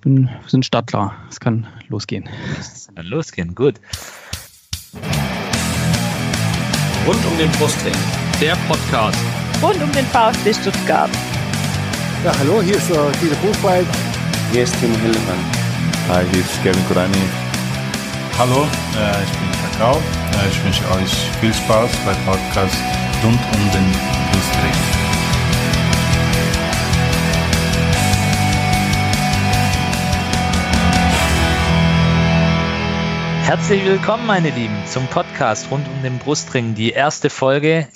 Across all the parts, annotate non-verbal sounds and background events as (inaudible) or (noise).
bin, wir sind startklar. Es kann losgehen. Es kann losgehen, gut. Rund um den Brustring. Der Podcast. Rund um den VfB Stuttgart. Ja, hallo, hier ist uh, Dieter Buchwald. Hier ist Timo Hillemann. Hi, hier ist Kevin Kurani. Hallo, äh, ich bin Kakao. Äh, ich wünsche euch viel Spaß beim Podcast rund um den Brustring. Herzlich willkommen, meine Lieben, zum Podcast rund um den Brustring. Die erste Folge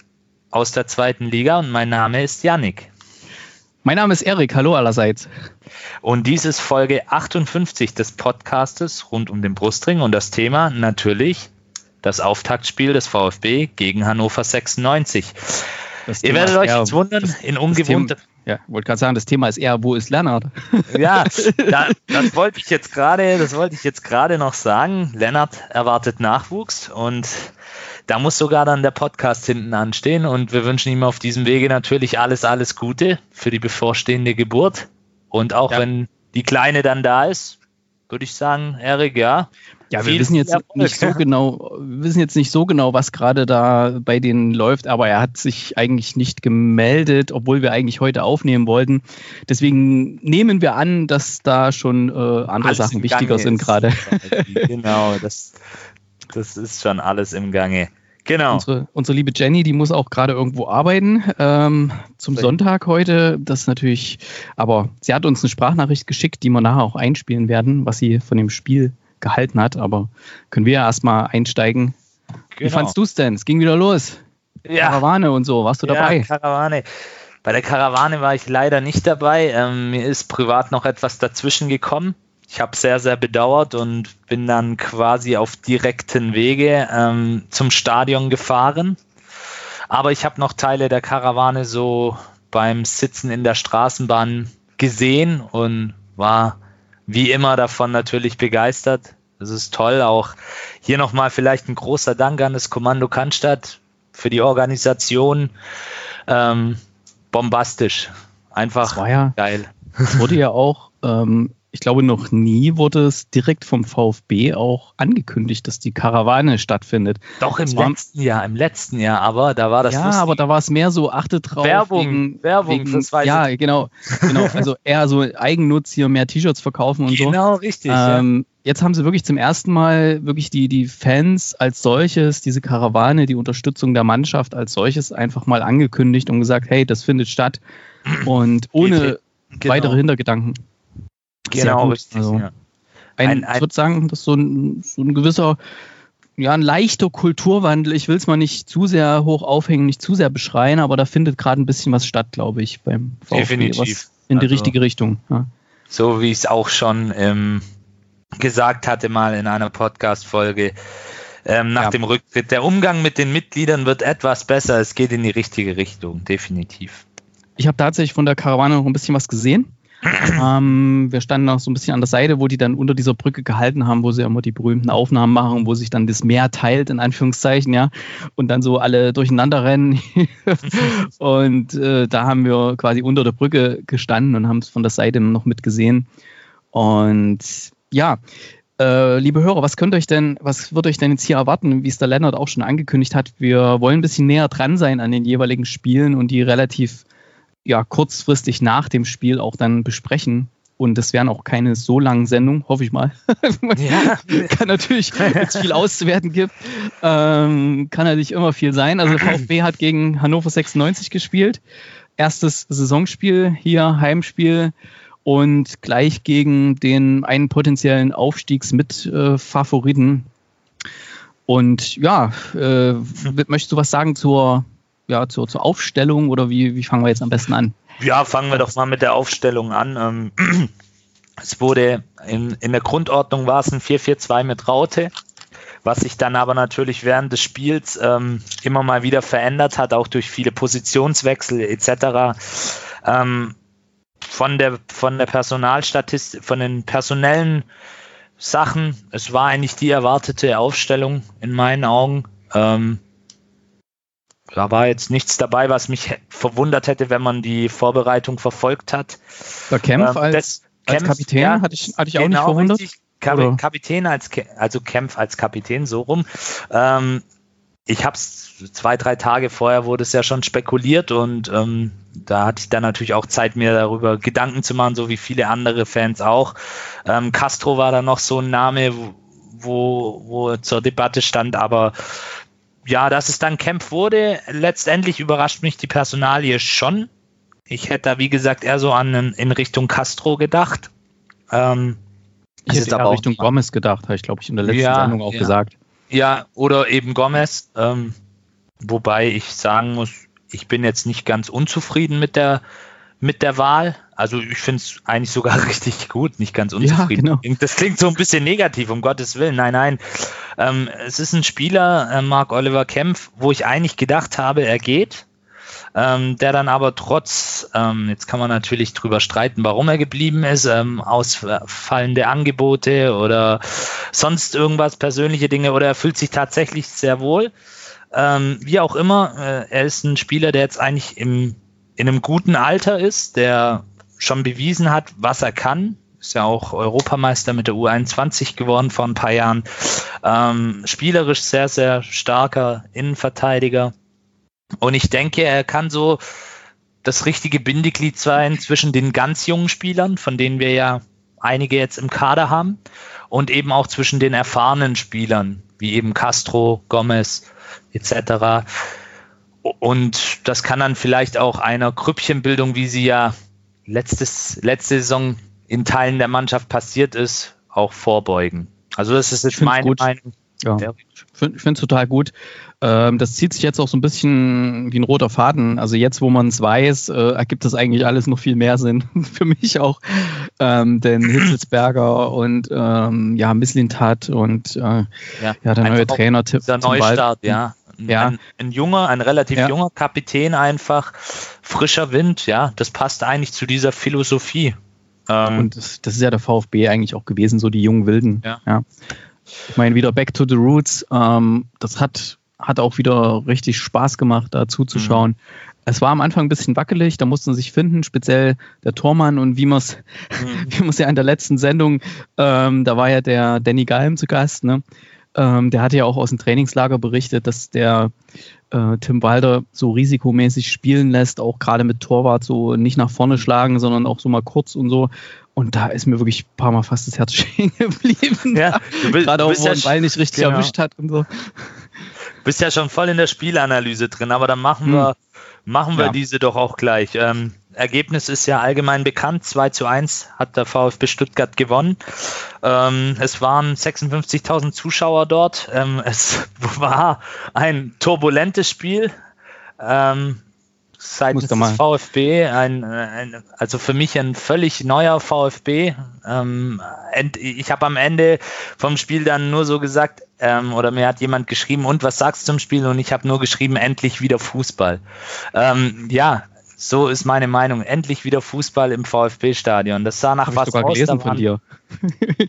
aus der zweiten Liga und mein Name ist Yannick. Mein Name ist Erik, hallo allerseits. Und dies ist Folge 58 des Podcastes rund um den Brustring und das Thema natürlich das Auftaktspiel des VfB gegen Hannover 96. Ihr werdet euch jetzt wundern, in ungewohnter ja, wollte gerade sagen, das Thema ist eher, wo ist Lennart? (laughs) Ja, da, das wollte ich jetzt gerade, das wollte ich jetzt gerade noch sagen. Lennart erwartet Nachwuchs und da muss sogar dann der Podcast hinten anstehen und wir wünschen ihm auf diesem Wege natürlich alles, alles Gute für die bevorstehende Geburt. Und auch ja. wenn die Kleine dann da ist, würde ich sagen, Erik, ja, ja, wir wissen jetzt nicht so genau, wissen jetzt nicht so genau, was gerade da bei denen läuft, aber er hat sich eigentlich nicht gemeldet, obwohl wir eigentlich heute aufnehmen wollten. Deswegen nehmen wir an, dass da schon äh, andere alles Sachen wichtiger sind gerade. (laughs) genau, das, das ist schon alles im Gange. Genau. Unsere, unsere liebe Jenny, die muss auch gerade irgendwo arbeiten ähm, zum Sonntag heute. Das ist natürlich, aber sie hat uns eine Sprachnachricht geschickt, die wir nachher auch einspielen werden, was sie von dem Spiel gehalten hat. Aber können wir ja erstmal einsteigen. Genau. Wie fandst du es denn? Es ging wieder los. Ja. Karawane und so. Warst du ja, dabei? Karawane. Bei der Karawane war ich leider nicht dabei. Ähm, mir ist privat noch etwas dazwischen gekommen. Ich habe sehr, sehr bedauert und bin dann quasi auf direkten Wege ähm, zum Stadion gefahren. Aber ich habe noch Teile der Karawane so beim Sitzen in der Straßenbahn gesehen und war wie immer davon natürlich begeistert. Das ist toll. Auch hier nochmal vielleicht ein großer Dank an das Kommando Cannstatt für die Organisation. Ähm, bombastisch. Einfach ja, geil. Es wurde ja auch ähm, ich glaube, noch nie wurde es direkt vom VfB auch angekündigt, dass die Karawane stattfindet. Doch im letzten Jahr, im letzten Jahr, aber da war das. Ja, lustig. aber da war es mehr so, achtet drauf. Werbung, wegen, Werbung wegen, fürs Weiße. Ja, genau, genau. Also eher so Eigennutz hier, mehr T-Shirts verkaufen und genau, so. Genau, richtig. Ähm, ja. Jetzt haben sie wirklich zum ersten Mal wirklich die, die Fans als solches, diese Karawane, die Unterstützung der Mannschaft als solches einfach mal angekündigt und gesagt, hey, das findet statt. (clears throat) Und ohne genau. weitere Hintergedanken. Genau, richtig. Also ja. ein, ein, ein, ich würde sagen, das ist so ein, so ein gewisser, ja, ein leichter Kulturwandel. Ich will es mal nicht zu sehr hoch aufhängen, nicht zu sehr beschreien, aber da findet gerade ein bisschen was statt, glaube ich, beim VfB. Definitiv. In die also, richtige Richtung. Ja. So wie ich es auch schon ähm, gesagt hatte, mal in einer Podcast-Folge. Ähm, nach ja. dem Rücktritt. Der Umgang mit den Mitgliedern wird etwas besser. Es geht in die richtige Richtung, definitiv. Ich habe tatsächlich von der Karawane noch ein bisschen was gesehen ähm, wir standen auch so ein bisschen an der Seite, wo die dann unter dieser Brücke gehalten haben, wo sie immer die berühmten Aufnahmen machen, wo sich dann das Meer teilt, in Anführungszeichen, ja, und dann so alle durcheinander rennen. (laughs) und äh, da haben wir quasi unter der Brücke gestanden und haben es von der Seite noch mitgesehen. Und ja, äh, liebe Hörer, was könnt euch denn, was wird euch denn jetzt hier erwarten, wie es der Lennart auch schon angekündigt hat? Wir wollen ein bisschen näher dran sein an den jeweiligen Spielen und die relativ ja kurzfristig nach dem Spiel auch dann besprechen. Und das wären auch keine so langen Sendungen, hoffe ich mal. (laughs) ja. kann natürlich, wenn es viel auszuwerten gibt, ähm, kann natürlich immer viel sein. Also VfB hat gegen Hannover 96 gespielt. Erstes Saisonspiel hier, Heimspiel und gleich gegen den einen potenziellen Aufstiegsmitfavoriten. Und ja, äh, möchtest du was sagen zur ja, zur, zur Aufstellung oder wie, wie fangen wir jetzt am besten an? Ja, fangen wir doch mal mit der Aufstellung an. Ähm, (clears throat) es wurde in, in der Grundordnung war es ein 4-4-2 mit Raute, was sich dann aber natürlich während des Spiels ähm, immer mal wieder verändert hat, auch durch viele Positionswechsel etc. Ähm, von der von der Personalstatistik, von den personellen Sachen, es war eigentlich die erwartete Aufstellung in meinen Augen. Ähm, da war jetzt nichts dabei, was mich verwundert hätte, wenn man die Vorbereitung verfolgt hat. Der Kempf ähm, als, als Kempf, Kapitän ja, hatte ich, hatte ich auch genau, nicht verwundert. richtig. Kap? Kapitän als, also Kempf als Kapitän, so rum. Ähm, ich habe es zwei, drei Tage vorher wurde es ja schon spekuliert und ähm, da hatte ich dann natürlich auch Zeit, mir darüber Gedanken zu machen, so wie viele andere Fans auch. Ähm, Castro war da noch so ein Name, wo, wo zur Debatte stand, aber ja, dass es dann Kempf wurde, letztendlich überrascht mich die Personalie schon. Ich hätte da, wie gesagt, eher so an in Richtung Castro gedacht. Ähm, Ich hätte eher aber auch- Richtung Gomez gedacht, habe ich, glaube ich, in der letzten Ja, Sendung auch ja. gesagt. Ja, oder eben Gomez. Ähm, wobei ich sagen muss, ich bin jetzt nicht ganz unzufrieden mit der, mit der Wahl. Also ich finde es eigentlich sogar (laughs) richtig gut, nicht ganz unzufrieden. genau. Das klingt so ein bisschen negativ, um Gottes Willen. Nein, nein. Ähm, es ist ein Spieler, äh, Mark Oliver Kempf, wo ich eigentlich gedacht habe, er geht. Ähm, der dann aber trotz, ähm, jetzt kann man natürlich drüber streiten, warum er geblieben ist, ähm, ausfallende Angebote oder sonst irgendwas, persönliche Dinge, oder er fühlt sich tatsächlich sehr wohl. Ähm, wie auch immer, äh, er ist ein Spieler, der jetzt eigentlich im, in einem guten Alter ist, der schon bewiesen hat, was er kann. Ist ja auch Europameister mit der U21 geworden vor ein paar Jahren. Ähm, spielerisch sehr, sehr starker Innenverteidiger. Und ich denke, er kann so das richtige Bindeglied sein zwischen den ganz jungen Spielern, von denen wir ja einige jetzt im Kader haben, und eben auch zwischen den erfahrenen Spielern, wie eben Castro, Gomez etc. Und das kann dann vielleicht auch einer Grüppchenbildung, wie sie ja letztes, letzte Saison in Teilen der Mannschaft passiert ist, auch vorbeugen. Also das ist jetzt meine gut. Meinung. Ja. Ja. Ich finde es total gut. Ähm, das zieht sich jetzt auch so ein bisschen wie ein roter Faden. Also jetzt, wo man es weiß, äh, ergibt das eigentlich alles noch viel mehr Sinn. (laughs) Für mich auch. Ähm, denn (clears throat) Hitzelsberger und ähm, ja, Misslintat und äh, ja. der neue Trainer Tim Wald- Neustart, ja. Ein, Ja. Ein, ein junger, ein relativ Ja. junger Kapitän einfach, frischer Wind, ja, das passt eigentlich zu dieser Philosophie. Ähm, Und das, das ist ja der VfB eigentlich auch gewesen, so die jungen Wilden. Ja. Ich meine, wieder Back to the Roots. Ähm, das hat, hat auch wieder richtig Spaß gemacht, da zuzuschauen. Mhm. Es war am Anfang ein bisschen wackelig, da mussten sie sich finden, speziell der Tormann und wie man es Mhm. (laughs) wie man's ja in der letzten Sendung, ähm, da war ja der Danny Galm zu Gast, ne? Ähm, der hatte ja auch aus dem Trainingslager berichtet, dass der äh, Tim Walder so risikomäßig spielen lässt, auch gerade mit Torwart so nicht nach vorne schlagen, sondern auch so mal kurz und so. Und da ist mir wirklich ein paar Mal fast das Herz (laughs) stehen geblieben. Ja, du bist- gerade auch, wo ja er Ball nicht richtig genau. erwischt hat und so. bist ja schon voll in der Spielanalyse drin, aber dann machen Hm. wir, machen wir Ja. diese doch auch gleich. Ähm, Ergebnis ist ja allgemein bekannt. 2 zu 1 hat der VfB Stuttgart gewonnen. Ähm, es waren 56.000 Zuschauer dort. Ähm, (laughs) es war ein turbulentes Spiel. Ähm, seitens des VfB, ein, ein, also für mich ein völlig neuer VfB. Ähm, end, ich habe am Ende vom Spiel dann nur so gesagt, ähm, oder mir hat jemand geschrieben, und was sagst du zum Spiel? Und ich habe nur geschrieben, endlich wieder Fußball. Ähm, ja, so ist meine Meinung. Endlich wieder Fußball im VfB-Stadion. Das sah nach ich was sogar aus. gelesen von dir. (laughs)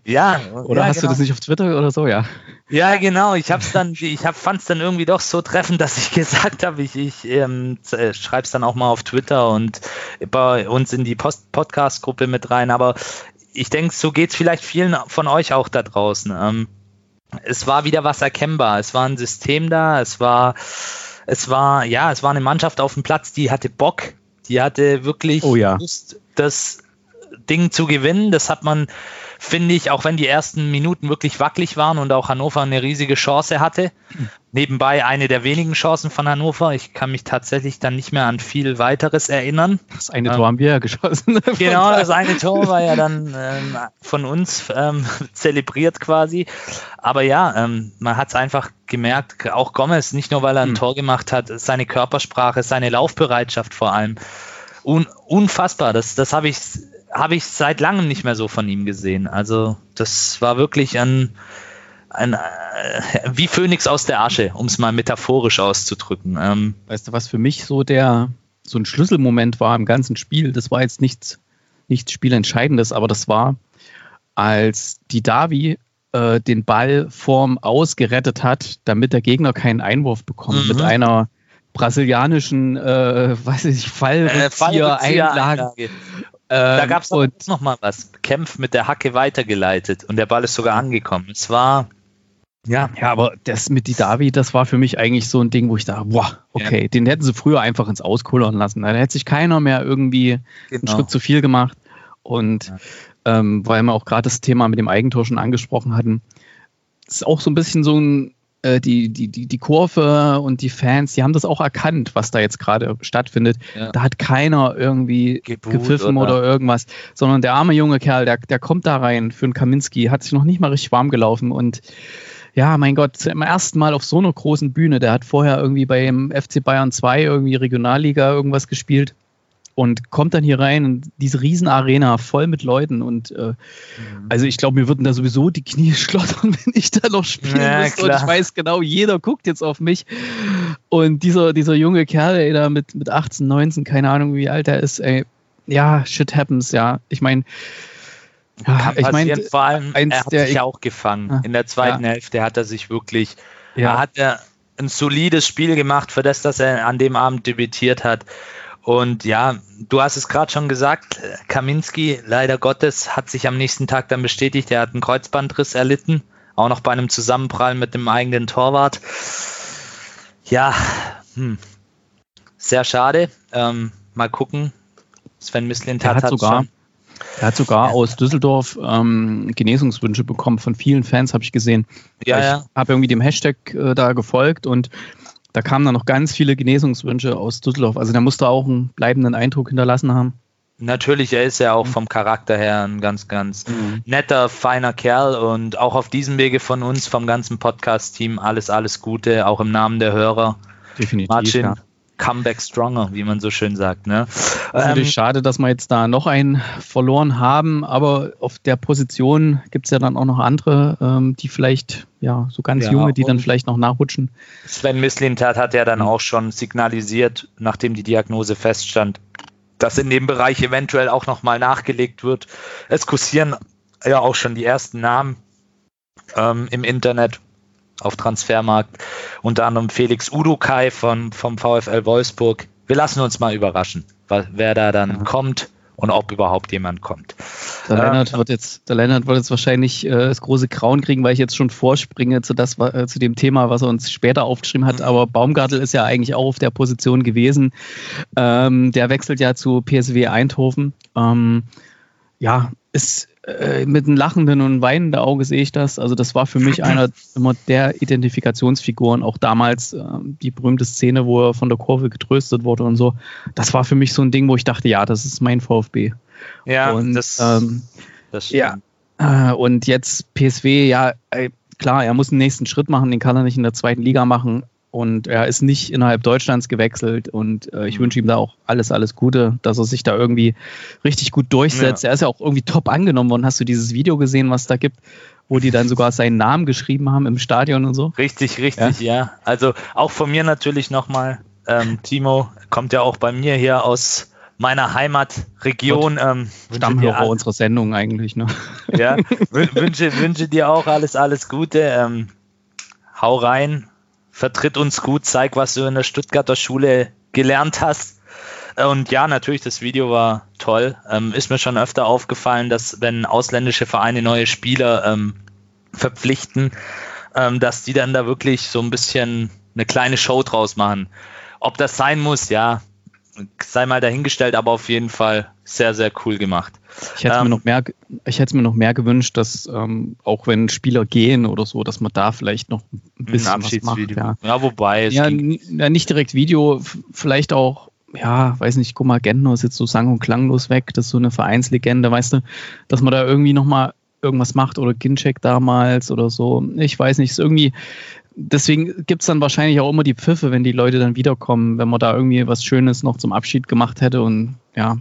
Ja, Oder ja, hast genau. du das nicht auf Twitter oder so? Ja. Ja, genau. Ich hab's dann, ich hab, fand's dann irgendwie doch so treffend, dass ich (laughs) gesagt habe, ich, ich ähm, äh, schreib's dann auch mal auf Twitter und bei uns in die Podcast-Gruppe mit rein. Aber ich denke, so geht's vielleicht vielen von euch auch da draußen. Ähm, es war wieder was erkennbar. Es war ein System da. Es war, es war, ja, es war eine Mannschaft auf dem Platz, die hatte Bock. Die hatte wirklich Oh ja. Lust, das Ding zu gewinnen. Das hat man, finde ich, auch wenn die ersten Minuten wirklich wackelig waren und auch Hannover eine riesige Chance hatte. Nebenbei eine der wenigen Chancen von Hannover. Ich kann mich tatsächlich dann nicht mehr an viel weiteres erinnern. Das eine Ja. Tor haben wir ja geschossen. (laughs) Genau, das eine Tor war ja dann ähm, von uns ähm, (laughs) zelebriert quasi. Aber ja, ähm, man hat es einfach gemerkt, auch Gomez, nicht nur weil er ein Hm. Tor gemacht hat, seine Körpersprache, seine Laufbereitschaft vor allem. Un unfassbar, das, das habe ich, hab ich seit langem nicht mehr so von ihm gesehen. Also das war wirklich ein, ein äh, wie Phönix aus der Asche, um es mal metaphorisch auszudrücken. Ähm, Weißt du, was für mich so der so ein Schlüsselmoment war im ganzen Spiel? Das war jetzt nichts, nichts Spielentscheidendes, aber das war, als die Davi äh, den Ball vorm Aus gerettet hat, damit der Gegner keinen Einwurf bekommt, Mhm. mit einer brasilianischen, äh, weiß ich nicht, äh, Fallrückzieher-Einlage. Fallrückzieher-Einlage. da Ähm, gab es und- noch mal was. Kempf mit der Hacke weitergeleitet und der Ball ist sogar angekommen. Es war, ja, Ja, aber das mit die Davi, das war für mich eigentlich so ein Ding, wo ich dachte, boah, okay, den hätten sie früher einfach ins Auskullern lassen. Da hätte sich keiner mehr irgendwie einen genau. Schritt zu viel gemacht. Und ähm, weil wir auch gerade das Thema mit dem Eigentor schon angesprochen hatten, ist auch so ein bisschen so ein, äh, die, die, die, die Kurve und die Fans, die haben das auch erkannt, was da jetzt gerade stattfindet. Ja. Da hat keiner irgendwie Gebuht gepfiffen oder, oder- irgendwas, sondern der arme junge Kerl, der, der kommt da rein für einen Kaminski, hat sich noch nicht mal richtig warm gelaufen und ja, mein Gott, zum ersten Mal auf so einer großen Bühne. Der hat vorher irgendwie beim FC Bayern 2 irgendwie Regionalliga irgendwas gespielt und kommt dann hier rein in diese riesen Arena voll mit Leuten und äh, Mhm. also ich glaube, mir würden da sowieso die Knie (laughs) schlottern, wenn ich da noch spielen Ja, müsste. Und klar. ich weiß genau, jeder guckt jetzt auf mich. Und dieser, dieser junge Kerl, ey, da mit, mit 18, 19, keine Ahnung, wie alt er ist, ey, ja, shit happens, ja. Ich meine, ja, Kann ich meine, vor allem, eins er hat der- sich ja auch gefangen. Ah, In der zweiten ja. Hälfte hat er sich wirklich, er ja, hat er ein solides Spiel gemacht für das, dass er an dem Abend debütiert hat. Und ja, du hast es gerade schon gesagt, Kaminski, leider Gottes, hat sich am nächsten Tag dann bestätigt, er hat einen Kreuzbandriss erlitten, auch noch bei einem Zusammenprall mit dem eigenen Torwart. Ja, hm. sehr schade. Ähm, mal gucken. Sven Der Mislintat hat hat sogar- schon. er hat sogar aus Düsseldorf ähm, Genesungswünsche bekommen von vielen Fans, habe ich gesehen. Ja, ich ja. habe irgendwie dem Hashtag äh, da gefolgt und da kamen dann noch ganz viele Genesungswünsche aus Düsseldorf. Also der musste auch einen bleibenden Eindruck hinterlassen haben. Natürlich, er ist ja auch vom Charakter her ein ganz, ganz netter, feiner Kerl und auch auf diesem Wege von uns, vom ganzen Podcast-Team, alles, alles Gute, auch im Namen der Hörer. Definitiv. Marcin, ja. Comeback Stronger, wie man so schön sagt. Ne? Natürlich schade, dass wir jetzt da noch einen verloren haben, aber auf der Position gibt es ja dann auch noch andere, ähm, die vielleicht, ja, so ganz Ja, junge, die dann vielleicht noch nachrutschen. Sven Mislintat hat ja dann auch schon signalisiert, nachdem die Diagnose feststand, dass in dem Bereich eventuell auch nochmal nachgelegt wird. Es kursieren ja auch schon die ersten Namen ähm, im Internet auf Transfermarkt, unter anderem Felix Udukai von, vom VfL Wolfsburg. Wir lassen uns mal überraschen, wer da dann Ja. kommt und ob überhaupt jemand kommt. Der, Ja. Lennart wird jetzt, der Lennart wird jetzt wahrscheinlich äh, das große Grauen kriegen, weil ich jetzt schon vorspringe zu, das, äh, zu dem Thema, was er uns später aufgeschrieben hat. Mhm. Aber Baumgartel ist ja eigentlich auch auf der Position gewesen. Ähm, der wechselt ja zu PSW Eindhoven. Ähm, ja, ist äh, mit einem lachenden und weinenden Auge sehe ich das. Also das war für mich einer immer der Identifikationsfiguren, auch damals ähm, die berühmte Szene, wo er von der Kurve getröstet wurde und so. Das war für mich so ein Ding, wo ich dachte, ja, das ist mein VfB. Ja, und das, ähm, das ja. Äh, und jetzt PSW, ja, äh, klar, er muss den nächsten Schritt machen, den kann er nicht in der zweiten Liga machen. Und er ist nicht innerhalb Deutschlands gewechselt. Und äh, ich Mhm. wünsche ihm da auch alles, alles Gute, dass er sich da irgendwie richtig gut durchsetzt. Ja. Er ist ja auch irgendwie top angenommen worden. Hast du dieses Video gesehen, was da gibt, wo die dann sogar seinen Namen geschrieben haben im Stadion und so? Richtig, richtig, ja. Also auch von mir natürlich nochmal. Ähm, Timo kommt ja auch bei mir hier aus meiner Heimatregion. Ähm, Stammhörer unserer Sendung eigentlich, ne? ja, (laughs) wün- wünsche, wünsche dir auch alles, alles Gute. Ähm, hau rein, vertritt uns gut, zeig, was du in der Stuttgarter Schule gelernt hast. Äh, Und ja, natürlich, das Video war toll. Ähm, ist mir schon öfter aufgefallen, dass wenn ausländische Vereine neue Spieler ähm, verpflichten, ähm, dass die dann da wirklich so ein bisschen eine kleine Show draus machen. Ob das sein muss, ja, sei mal dahingestellt, aber auf jeden Fall sehr, sehr cool gemacht. Ich hätte, Ähm, mir noch mehr, ich hätte mir noch mehr gewünscht, dass ähm, auch wenn Spieler gehen oder so, dass man da vielleicht noch ein bisschen was macht. Ja. Ja, wobei, es Ja, nicht direkt Video, vielleicht auch, ja, weiß nicht, guck mal, Gentner ist jetzt so sang- und klanglos weg, das ist so eine Vereinslegende, weißt du, dass man da irgendwie nochmal irgendwas macht oder Ginchek damals oder so. Ich weiß nicht, ist irgendwie, deswegen gibt's dann wahrscheinlich auch immer die Pfiffe, wenn die Leute dann wiederkommen, wenn man da irgendwie was Schönes noch zum Abschied gemacht hätte und ja.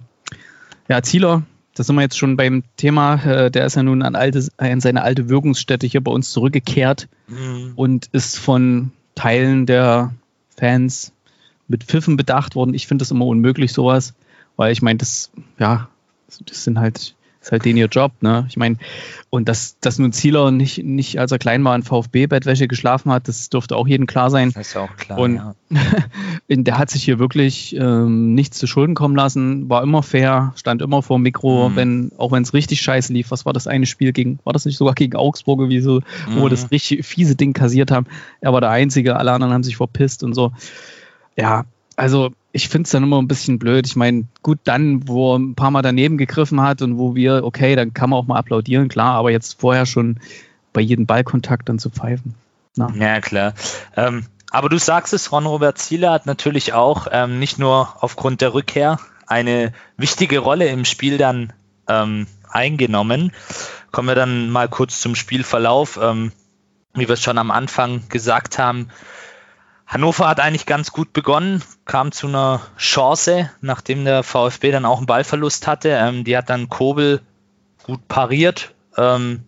Ja, Zieler, da sind wir jetzt schon beim Thema, äh, der ist ja nun an, alte, an seine alte Wirkungsstätte hier bei uns zurückgekehrt Mhm. und ist von Teilen der Fans mit Pfiffen bedacht worden. Ich finde das immer unmöglich, sowas, weil ich meine, das, ja, das sind halt ist halt den ihr Job, ne? Ich meine, und dass, dass nun Zieler nicht, nicht, als er klein war, in VfB-Bettwäsche geschlafen hat, das dürfte auch jedem klar sein. Das ist auch klar. Und ja. (laughs) der hat sich hier wirklich ähm, nichts zu Schulden kommen lassen, war immer fair, stand immer vor dem Mikro, Mhm. wenn, auch wenn es richtig scheiße lief. Was war das eine Spiel gegen, war das nicht sogar gegen Augsburg, wie so, wo wir Mhm. das richtig fiese Ding kassiert haben? Er war der Einzige, alle anderen haben sich verpisst und so. Ja, also ich finde es dann immer ein bisschen blöd. Ich meine, gut, dann, wo er ein paar Mal daneben gegriffen hat und wo wir, okay, dann kann man auch mal applaudieren, klar, aber jetzt vorher schon bei jedem Ballkontakt dann zu pfeifen. Na. Ja, klar. Ähm, aber du sagst es, Ron-Robert Zieler hat natürlich auch ähm, nicht nur aufgrund der Rückkehr eine wichtige Rolle im Spiel dann ähm, eingenommen. Kommen wir dann mal kurz zum Spielverlauf. Ähm, wie wir es schon am Anfang gesagt haben, Hannover hat eigentlich ganz gut begonnen, kam zu einer Chance, nachdem der VfB dann auch einen Ballverlust hatte. Ähm, die hat dann Kobel gut pariert. Ähm,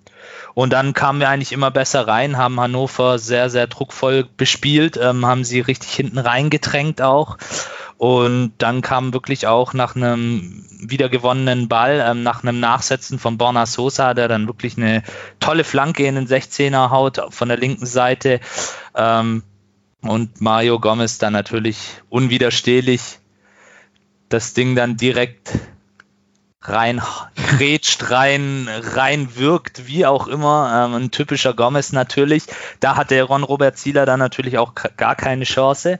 und dann kamen wir eigentlich immer besser rein, haben Hannover sehr, sehr druckvoll bespielt, ähm, haben sie richtig hinten reingedrängt auch. Und dann kam wirklich auch nach einem wiedergewonnenen Ball, ähm, nach einem Nachsetzen von Borna Sosa, der dann wirklich eine tolle Flanke in den 16er haut von der linken Seite. Ähm, und Mario Gomez dann natürlich unwiderstehlich das Ding dann direkt rein grätscht, rein, rein wirkt, wie auch immer. Ähm, ein typischer Gomez natürlich. Da hat der Ron Robert Zieler dann natürlich auch gar keine Chance.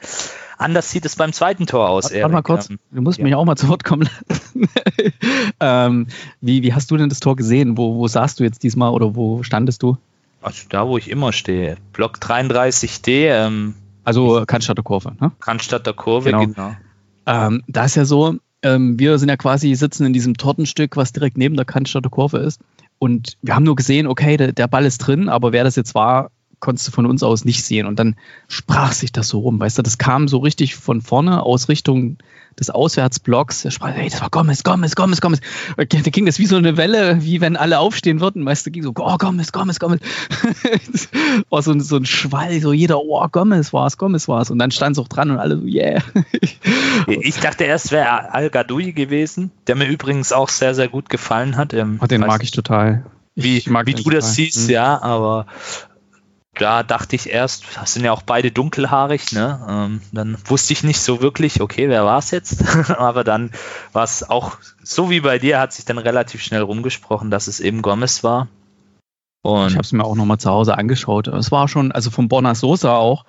Anders sieht es beim zweiten Tor aus. Warte mal Erik. kurz, Ähm, du musst ja. mich auch mal zu Wort kommen lassen. (laughs) ähm, wie, wie hast du denn das Tor gesehen? Wo, wo saßt du jetzt diesmal oder wo standest du? Also da, wo ich immer stehe. Block 33D, ähm, Also Cannstatter Kurve. Ne? Cannstatter Kurve, Genau. genau. Ähm, da ist ja so, ähm, wir sind ja quasi sitzen in diesem Tortenstück, was direkt neben der Cannstatter Kurve ist. Und wir haben nur gesehen, okay, der, der Ball ist drin, aber wer das jetzt war, konntest du von uns aus nicht sehen. Und dann sprach sich das so rum, weißt du, das kam so richtig von vorne aus Richtung des Auswärtsblocks. Der sprach, hey, das war Gomez, Gomez, Gomez, Gomez. Da ging das wie so eine Welle, wie wenn alle aufstehen würden, weißt du, ging so, oh, Gomez, Gomez, Gomez. Das (laughs) war so, ein- so ein Schwall, so jeder, oh, Gomez war's, Gomez war's. Und dann stand es auch dran und alle so, yeah. (laughs) Ich (laughs) dachte erst, wäre Al Gadoui gewesen, der mir übrigens auch sehr, sehr gut gefallen hat. Ähm, Oh, den mag ich total. wie, Ich mag wie du das total. siehst, Mhm. ja, aber da dachte ich erst, das sind ja auch beide dunkelhaarig, ne? Ähm, dann wusste ich nicht so wirklich, okay, wer war es jetzt? (laughs) aber dann war es auch, so wie bei dir, hat sich dann relativ schnell rumgesprochen, dass es eben Gomez war. Und Ich habe es mir auch nochmal zu Hause angeschaut. Es war schon, also von Borna Sosa auch,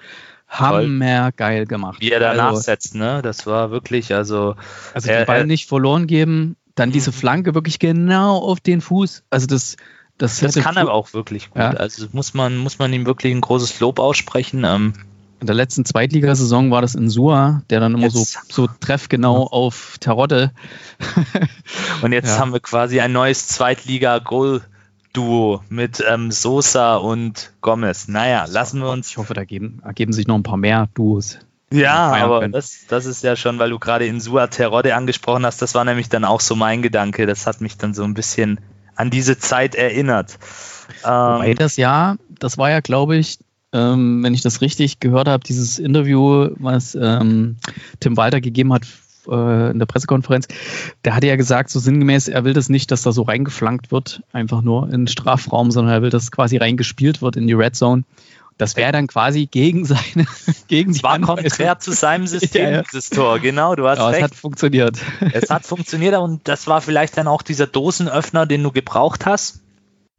hammergeil gemacht. wie er danach also, setzt, ne? Das war wirklich, also also er- den Ball er- nicht verloren geben, dann diese Mhm. Flanke wirklich genau auf den Fuß. Also das, das, das kann er auch wirklich gut. Ja. Also muss man, muss man ihm wirklich ein großes Lob aussprechen. Ähm, In der letzten Zweitligasaison war das in Sua, der dann immer so, Jetzt- so treffgenau auf Terodde. (laughs) Und jetzt Ja. haben wir quasi ein neues Zweitliga-Goal-Duo mit ähm, Sosa und Gomez. Naja, lassen wir uns. Ich hoffe, da ergeben, ergeben sich noch ein paar mehr Duos. Ja, aber das, das ist ja schon, weil du gerade in Sua Terodde angesprochen hast, das war nämlich dann auch so mein Gedanke. Das hat mich dann so ein bisschen an diese Zeit erinnert. Wobei Ähm, das ja, das war ja, glaube ich, ähm, wenn ich das richtig gehört habe, dieses Interview, was ähm, Tim Walter gegeben hat äh, in der Pressekonferenz, der hatte ja gesagt, so sinngemäß, er will das nicht, dass da so reingeflankt wird, einfach nur in den Strafraum, sondern er will, dass quasi reingespielt wird in die Red Zone. Das wäre dann quasi gegen seine, (laughs) gegen es war konträr zu seinem (laughs) System, Ja, ja. dieses Tor. Genau, du hast es recht. hat funktioniert. Es hat funktioniert und das war vielleicht dann auch dieser Dosenöffner, den du gebraucht hast.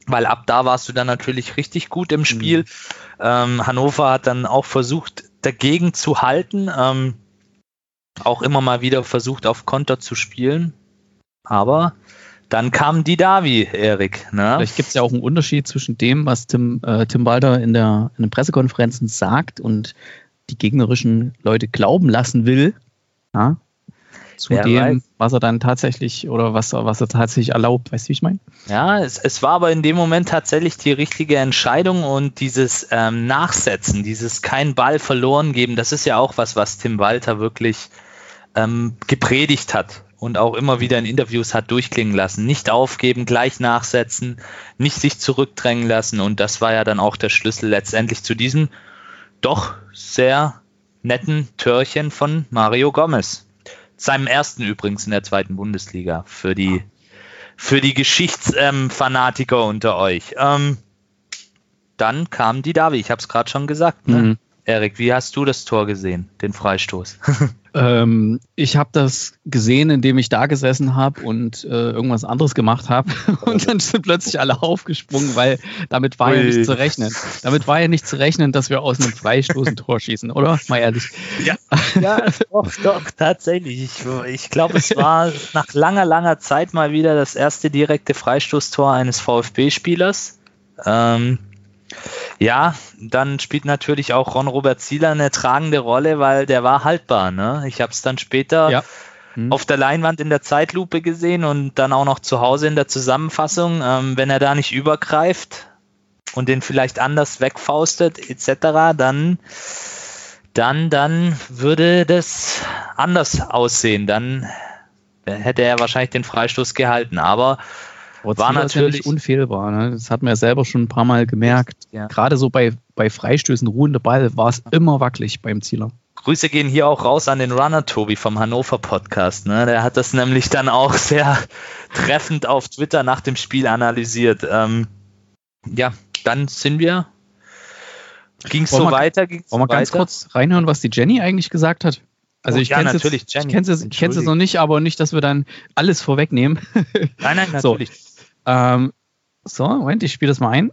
Weil ab da warst du dann natürlich richtig gut im Spiel. Ähm, Hannover hat dann auch versucht, dagegen zu halten. Ähm, auch immer mal wieder versucht, auf Konter zu spielen. Aber dann kam die Davi, Erik. Ne? Vielleicht gibt es ja auch einen Unterschied zwischen dem, was Tim, äh, Tim Walter in, der, in den Pressekonferenzen sagt und die gegnerischen Leute glauben lassen will, ja, zu Wer dem, weiß. was er dann tatsächlich oder was er, was er tatsächlich erlaubt. Weißt du, wie ich meine? Ja, es, es war aber in dem Moment tatsächlich die richtige Entscheidung und dieses ähm, Nachsetzen, dieses kein Ball verloren geben, das ist ja auch was, was Tim Walter wirklich ähm, gepredigt hat und auch immer wieder in Interviews hat durchklingen lassen. Nicht aufgeben, gleich nachsetzen, nicht sich zurückdrängen lassen und das war ja dann auch der Schlüssel letztendlich zu diesem doch sehr netten Törchen von Mario Gomez. Seinem ersten übrigens in der zweiten Bundesliga für die für die Geschichtsfanatiker ähm, unter euch. Ähm, dann kam die Davi, ich habe es gerade schon gesagt. Ne? Mhm. Erik, wie hast du das Tor gesehen, den Freistoß? (laughs) ähm, ich habe das gesehen, indem ich da gesessen habe und äh, irgendwas anderes gemacht habe. (laughs) Und dann sind plötzlich alle aufgesprungen, weil damit war Ui. ja nicht zu rechnen. Damit war ja nicht zu rechnen, dass wir aus einem Freistoß ein Tor schießen, oder? Mal ehrlich. Ja, ja doch, doch, tatsächlich. Ich, ich glaube, es war nach langer, langer Zeit mal wieder das erste direkte Freistoßtor eines VfB-Spielers. Ähm, ja, dann spielt natürlich auch Ron Robert Zieler eine tragende Rolle, weil der war haltbar. Ne? Ich habe es dann später ja. hm. auf der Leinwand in der Zeitlupe gesehen und dann auch noch zu Hause in der Zusammenfassung. Ähm, wenn er da nicht übergreift und den vielleicht anders wegfaustet etc., dann dann, dann würde das anders aussehen. Dann hätte er wahrscheinlich den Freistoß gehalten. Aber aber war natürlich unfehlbar. Ne? Das hat man ja selber schon ein paar Mal gemerkt. Ja. Gerade so bei, bei Freistößen, ruhender Ball, war es immer wackelig beim Zieler. Grüße gehen hier auch raus an den Runner Tobi vom Hannover Podcast. Ne? Der hat das nämlich dann auch sehr (laughs) treffend auf Twitter nach dem Spiel analysiert. Ähm, ja, dann sind wir. Ging es so mal, weiter? Ging's wollen wir ganz kurz reinhören, was die Jenny eigentlich gesagt hat? Also oh, ich ja, kenne es jetzt, ich kenn's jetzt, kenn's jetzt noch nicht, aber nicht, dass wir dann alles vorwegnehmen. Nein, nein, (laughs) natürlich. So, ähm, so Moment, ich spiele das mal ein.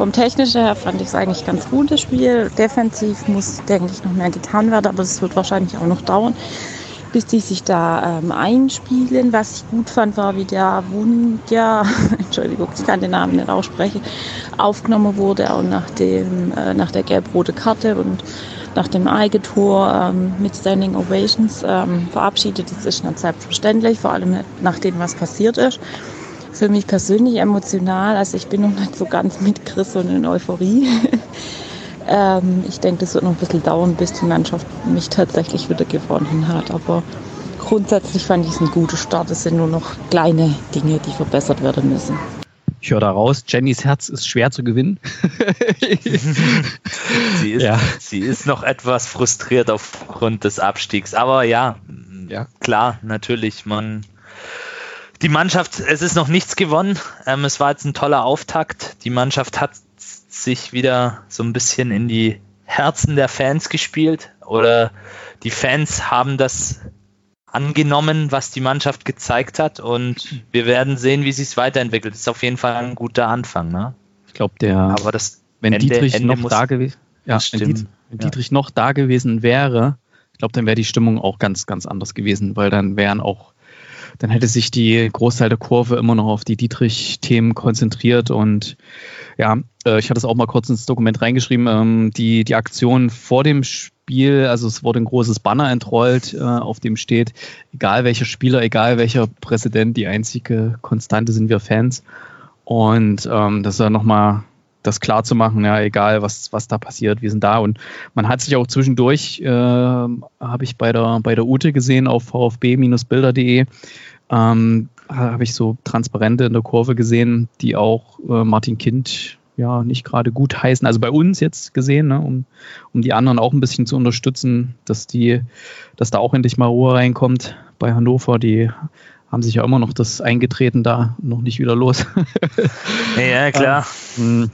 Vom Technischen her fand ich es eigentlich ganz gut, das Spiel. Defensiv muss, denke ich, noch mehr getan werden, aber es wird wahrscheinlich auch noch dauern, bis die sich da ähm, einspielen. Was ich gut fand, war, wie der Wundja, (laughs) Entschuldigung, ich kann den Namen nicht aussprechen, aufgenommen wurde, auch nach, dem, äh, nach der gelb-rote Karte und nach dem Eigentor ähm, mit Standing Ovations ähm, verabschiedet. Das ist nicht selbstverständlich, vor allem nach dem, was passiert ist für mich persönlich emotional. Also ich bin noch nicht so ganz mit Chris und in Euphorie. (laughs) ähm, ich denke, das wird noch ein bisschen dauern, bis die Mannschaft mich tatsächlich wieder gewonnen hat. Aber grundsätzlich fand ich es ein guter Start. Es sind nur noch kleine Dinge, die verbessert werden müssen. Ich höre daraus, Jennys Herz ist schwer zu gewinnen. (laughs) sie, ist, ja. sie ist noch etwas frustriert aufgrund des Abstiegs. Aber ja, ja. klar, natürlich, man die Mannschaft, es ist noch nichts gewonnen. Ähm, es war jetzt ein toller Auftakt. Die Mannschaft hat sich wieder so ein bisschen in die Herzen der Fans gespielt oder die Fans haben das angenommen, was die Mannschaft gezeigt hat und wir werden sehen, wie sich es weiterentwickelt. Das ist auf jeden Fall ein guter Anfang. Ne? Ich glaube, der, aber das wenn Ende, Dietrich Ende noch da gewesen, ja, wenn, Diet, wenn Dietrich noch da gewesen wäre, ich glaube, dann wäre die Stimmung auch ganz, ganz anders gewesen, weil dann wären auch dann hätte sich die Großteil der Kurve immer noch auf die Dietrich-Themen konzentriert und ja, äh, ich hatte es auch mal kurz ins Dokument reingeschrieben, ähm, die, die Aktion vor dem Spiel, also es wurde ein großes Banner entrollt, äh, auf dem steht, egal welcher Spieler, egal welcher Präsident, die einzige Konstante sind wir Fans. Und ähm, das ja nochmal das klar zu machen, ja, egal was, was da passiert, wir sind da. Und man hat sich auch zwischendurch, äh, habe ich bei der, bei der Ute gesehen auf vfb-bilder.de, ähm, habe ich so Transparente in der Kurve gesehen, die auch äh, Martin Kind ja nicht gerade gut heißen. Also bei uns jetzt gesehen, ne, um, um die anderen auch ein bisschen zu unterstützen, dass die, dass da auch endlich mal Ruhe reinkommt bei Hannover. Die haben sich ja immer noch das Eingetreten da noch nicht wieder los. (laughs) ja, klar. Ähm,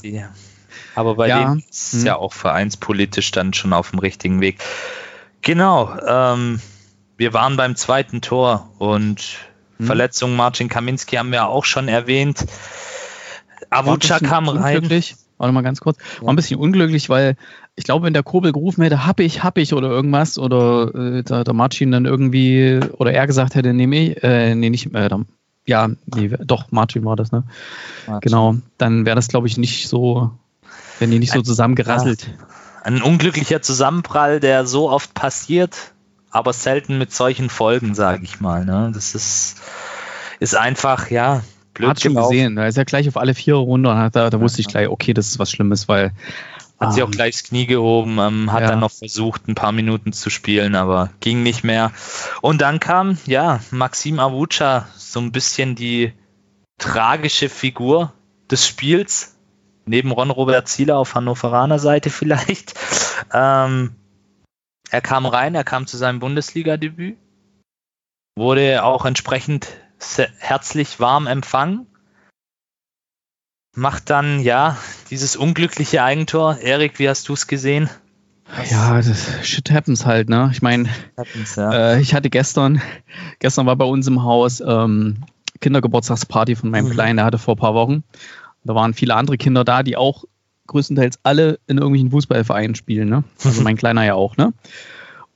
aber bei ja, denen ist es ja auch vereinspolitisch dann schon auf dem richtigen Weg. Genau. Ähm, wir waren beim zweiten Tor und hm. Verletzung Marcin Kaminski haben wir auch schon erwähnt. Avuca kam rein. Warte mal ganz kurz. War ein bisschen unglücklich, weil ich glaube, wenn der Kobel gerufen hätte, hab ich, hab ich oder irgendwas, oder äh, der, der Martin dann irgendwie, oder er gesagt hätte, nee, nee, äh, nee nicht, äh, der, ja, nee, doch, Martin war das, ne? Martin. Genau, dann wäre das, glaube ich, nicht so, wenn die nicht so zusammengerasselt. Ein unglücklicher Zusammenprall, der so oft passiert, aber selten mit solchen Folgen, sage ich mal. Ne? Das ist, ist einfach, ja, blöd Hat schon gesehen, da ist ja gleich auf alle vier runter und da, da wusste ich gleich, okay, das ist was Schlimmes, weil hat sie auch ähm, gleich das Knie gehoben, ähm, hat ja. dann noch versucht, ein paar Minuten zu spielen, aber ging nicht mehr. Und dann kam, ja, Maxim Avucha, so ein bisschen die tragische Figur des Spiels, neben Ron Robert Zieler auf Hannoveraner Seite (laughs) vielleicht. Ähm, er kam rein, er kam zu seinem Bundesliga-Debüt, wurde auch entsprechend herzlich warm empfangen. Macht dann, ja, dieses unglückliche Eigentor. Erik, wie hast du es gesehen? Ja, das shit happens halt, ne? Ich meine, ja. äh, ich hatte gestern, gestern war bei uns im Haus ähm, Kindergeburtstagsparty von meinem mhm. Kleinen, der hatte vor ein paar Wochen. Da waren viele andere Kinder da, die auch größtenteils alle in irgendwelchen Fußballvereinen spielen, ne? Also mein (laughs) Kleiner ja auch, ne?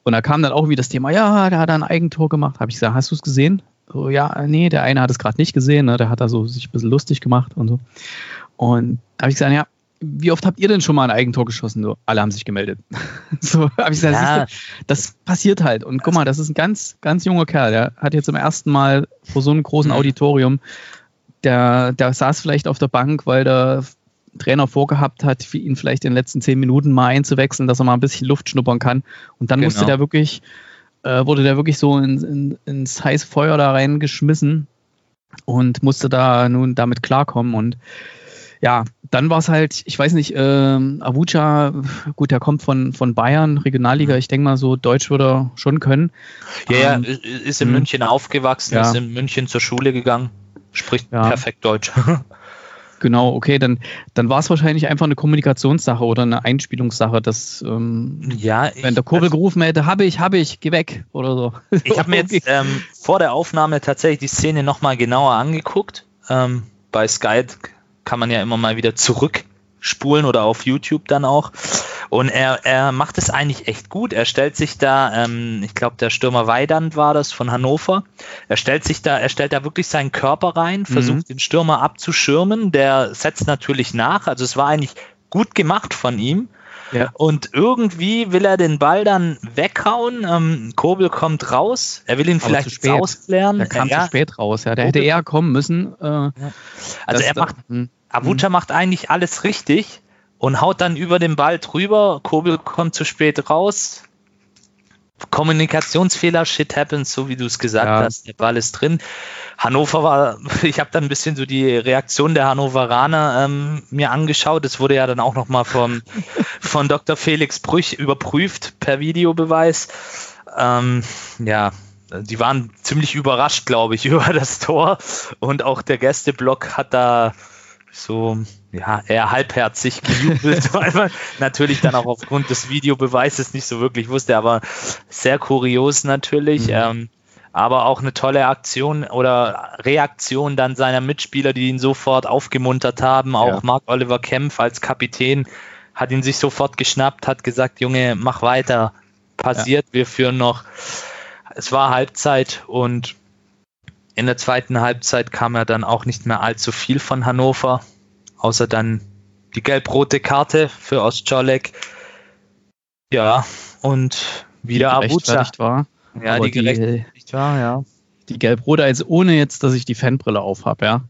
Und da kam dann auch wieder das Thema, ja, der hat ein Eigentor gemacht. Habe ich gesagt, hast du es gesehen? So, ja, nee, der eine hat es gerade nicht gesehen, ne? Der hat da so sich ein bisschen lustig gemacht und so. Und da habe ich gesagt, ja, wie oft habt ihr denn schon mal ein Eigentor geschossen? So, alle haben sich gemeldet. (laughs) so habe ich gesagt, ja. du, das passiert halt. Und guck mal, das ist ein ganz, ganz junger Kerl. Der hat jetzt zum ersten Mal vor so einem großen mhm. Auditorium, der, der saß vielleicht auf der Bank, weil der Trainer vorgehabt hat, ihn vielleicht in den letzten zehn Minuten mal einzuwechseln, dass er mal ein bisschen Luft schnuppern kann. Und dann genau. musste der wirklich, äh, wurde der wirklich so in, in, ins heiße Feuer da reingeschmissen und musste da nun damit klarkommen. Und ja, dann war es halt, ich weiß nicht, ähm, Avucha, gut, der kommt von, von Bayern, Regionalliga, ich denke mal so, Deutsch würde er schon können. Ja, ähm, ist in hm. München aufgewachsen, ja. ist in München zur Schule gegangen, spricht ja. perfekt Deutsch. (laughs) Genau, okay, dann, dann war es wahrscheinlich einfach eine Kommunikationssache oder eine Einspielungssache, dass ähm, ja, wenn der Kurbel also, gerufen hätte, habe ich, habe ich, geh weg oder so. (laughs) Ich habe mir jetzt ähm, vor der Aufnahme tatsächlich die Szene nochmal genauer angeguckt. Ähm, bei Sky kann man ja immer mal wieder zurückspulen oder auf YouTube dann auch. Und er, er macht es eigentlich echt gut. Er stellt sich da, ähm, ich glaube, der Stürmer Weidand war das von Hannover. Er stellt sich da, er stellt da wirklich seinen Körper rein, versucht mhm. den Stürmer abzuschirmen. Der setzt natürlich nach. Also es war eigentlich gut gemacht von ihm. Ja. Und irgendwie will er den Ball dann weghauen. Ähm, Kobel kommt raus. Er will ihn Aber vielleicht ausklären. Der kam ja, zu spät raus. Ja, der Kobel. hätte eher kommen müssen. Äh. Also er macht, hm. Avuta hm. macht eigentlich alles richtig und haut dann über den Ball drüber. Kobel kommt zu spät raus. Kommunikationsfehler, shit happens, so wie du es gesagt ja. hast. Der Ball ist drin. Hannover war, (laughs) ich habe dann ein bisschen so die Reaktion der Hannoveraner ähm, mir angeschaut. Das wurde ja dann auch nochmal (laughs) von, von Dr. Felix Brüch überprüft per Videobeweis. Ähm, ja, die waren ziemlich überrascht, glaube ich, (laughs) über das Tor. Und auch der Gästeblock hat da so ja, eher halbherzig gejubelt, (laughs) weil man natürlich dann auch aufgrund des Videobeweises nicht so wirklich wusste, aber sehr kurios natürlich. Mhm. Ähm, aber auch eine tolle Aktion oder Reaktion dann seiner Mitspieler, die ihn sofort aufgemuntert haben. Auch ja. Mark Oliver Kempf als Kapitän hat ihn sich sofort geschnappt, hat gesagt, Junge, mach weiter, passiert, ja. wir führen noch. Es war Halbzeit und in der zweiten Halbzeit kam er dann auch nicht mehr allzu viel von Hannover, außer dann die gelb-rote Karte für Ostscholek. Ja, und wieder Abuja. war. Ja, die gerechtfertigt war, ja. Die gelb-rote, also ohne jetzt, dass ich die Fanbrille aufhab, ja.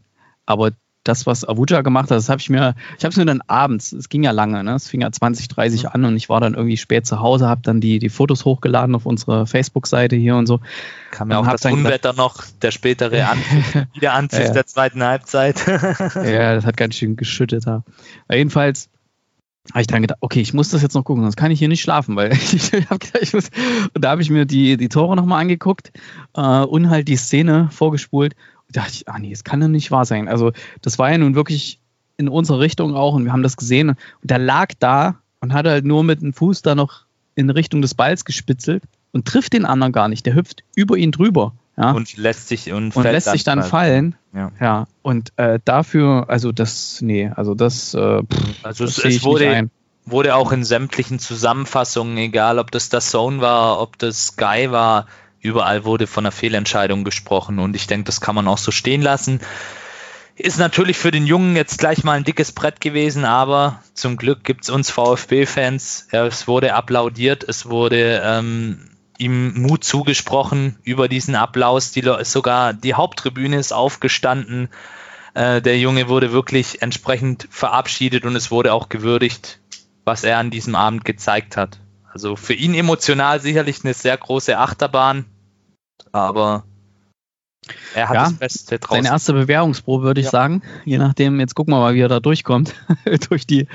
Aber das, was Avuja gemacht hat, das habe ich mir, ich habe es mir dann abends, es ging ja lange, ne? es fing ja 20, 30 mhm. an und ich war dann irgendwie spät zu Hause, habe dann die, die Fotos hochgeladen auf unsere Facebook-Seite hier und so. Kam ja auch das Unwetter noch, der spätere Anpfiff, wieder Anpfiff ja, der zweiten Halbzeit. (laughs) ja, das hat ganz schön geschüttet. Ja. Jedenfalls habe ich dann gedacht, okay, ich muss das jetzt noch gucken, sonst kann ich hier nicht schlafen, weil (laughs) ich, habe gedacht, ich muss, und da habe ich mir die, die Tore nochmal angeguckt äh, und halt die Szene vorgespult dachte ich, ah nee, es kann ja nicht wahr sein. Also das war ja nun wirklich in unsere Richtung auch und wir haben das gesehen. Und der lag da und hat halt nur mit dem Fuß da noch in Richtung des Balls gespitzelt und trifft den anderen gar nicht. Der hüpft über ihn drüber. Ja? Und lässt sich und, und lässt sich dann fallen. Ja. ja. Und äh, dafür, also das, nee, also das, äh, pff, also das es, es wurde, wurde auch in sämtlichen Zusammenfassungen, egal ob das das Zone war, ob das Sky war, Überall wurde von einer Fehlentscheidung gesprochen und ich denke, das kann man auch so stehen lassen. Ist natürlich für den Jungen jetzt gleich mal ein dickes Brett gewesen, aber zum Glück gibt es uns VfB-Fans. Es wurde applaudiert, es wurde ähm, ihm Mut zugesprochen über diesen Applaus. Die, sogar die Haupttribüne ist aufgestanden. Äh, der Junge wurde wirklich entsprechend verabschiedet und es wurde auch gewürdigt, was er an diesem Abend gezeigt hat. Also für ihn emotional sicherlich eine sehr große Achterbahn, aber er hat ja, das Beste draus. Seine erste Bewährungsprobe, würde ich ja. sagen. Je nachdem, jetzt gucken wir mal, wie er da durchkommt, (laughs) durch die,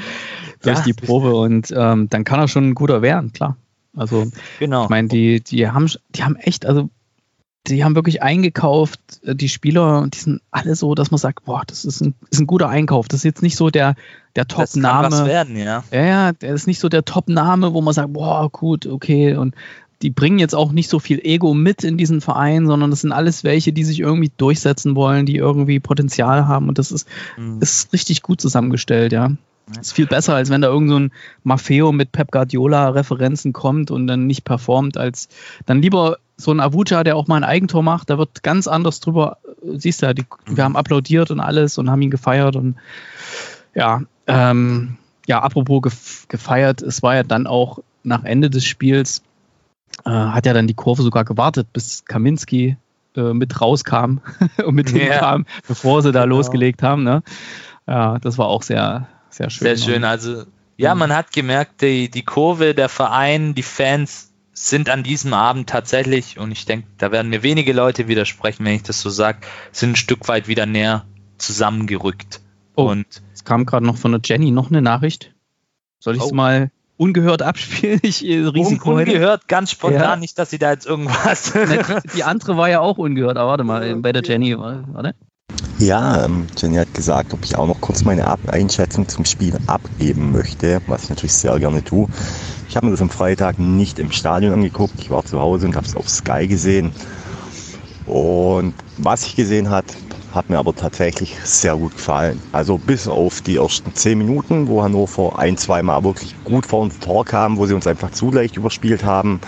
durch ja. die Probe und ähm, dann kann er schon ein guter werden, klar. Also, genau. ich meine, die, die, haben, die haben echt, also die haben wirklich eingekauft, äh, die Spieler, die sind alle so, dass man sagt, boah, das ist ein, ist ein guter Einkauf. Das ist jetzt nicht so der, der Top-Name. Das werden, ja. Ja, ja, der ist nicht so der Top-Name, wo man sagt, boah, gut, okay. Und die bringen jetzt auch nicht so viel Ego mit in diesen Verein, sondern das sind alles welche, die sich irgendwie durchsetzen wollen, die irgendwie Potenzial haben. Und das ist, mhm. ist richtig gut zusammengestellt, ja. Das ist viel besser, als wenn da irgend so ein Maffeo mit Pep Guardiola-Referenzen kommt und dann nicht performt, als dann lieber so ein Avuja, der auch mal ein Eigentor macht, da wird ganz anders drüber, siehst du ja, die, wir haben applaudiert und alles und haben ihn gefeiert und ja, ähm, ja, apropos gefeiert, es war ja dann auch nach Ende des Spiels, äh, hat ja dann die Kurve sogar gewartet, bis Kaminski äh, mit rauskam (laughs) und mit yeah. hinkam, bevor sie da genau. losgelegt haben. Ne? Ja, das war auch sehr, sehr schön. Sehr schön. Also, ja, mhm. man hat gemerkt, die, die Kurve, der Verein, die Fans sind an diesem Abend tatsächlich, und ich denke, da werden mir wenige Leute widersprechen, wenn ich das so sage, sind ein Stück weit wieder näher zusammengerückt. Oh, und es kam gerade noch von der Jenny noch eine Nachricht. Soll ich es oh. mal ungehört abspielen? (laughs) Ich, äh, Risiko Un ungehört, ganz spontan, ja. nicht, dass sie da jetzt irgendwas. (laughs) die andere war ja auch ungehört, aber warte mal, bei der Jenny, warte. Ja, ähm, Jenny hat gesagt, ob ich auch noch kurz meine Einschätzung zum Spiel abgeben möchte, was ich natürlich sehr gerne tue. Ich habe mir das am Freitag nicht im Stadion angeguckt. Ich war zu Hause und habe es auf Sky gesehen. Und was ich gesehen hat, hat mir aber tatsächlich sehr gut gefallen. Also bis auf die ersten zehn Minuten, wo Hannover ein, zweimal wirklich gut vor uns Tor kam, wo sie uns einfach zu leicht überspielt haben,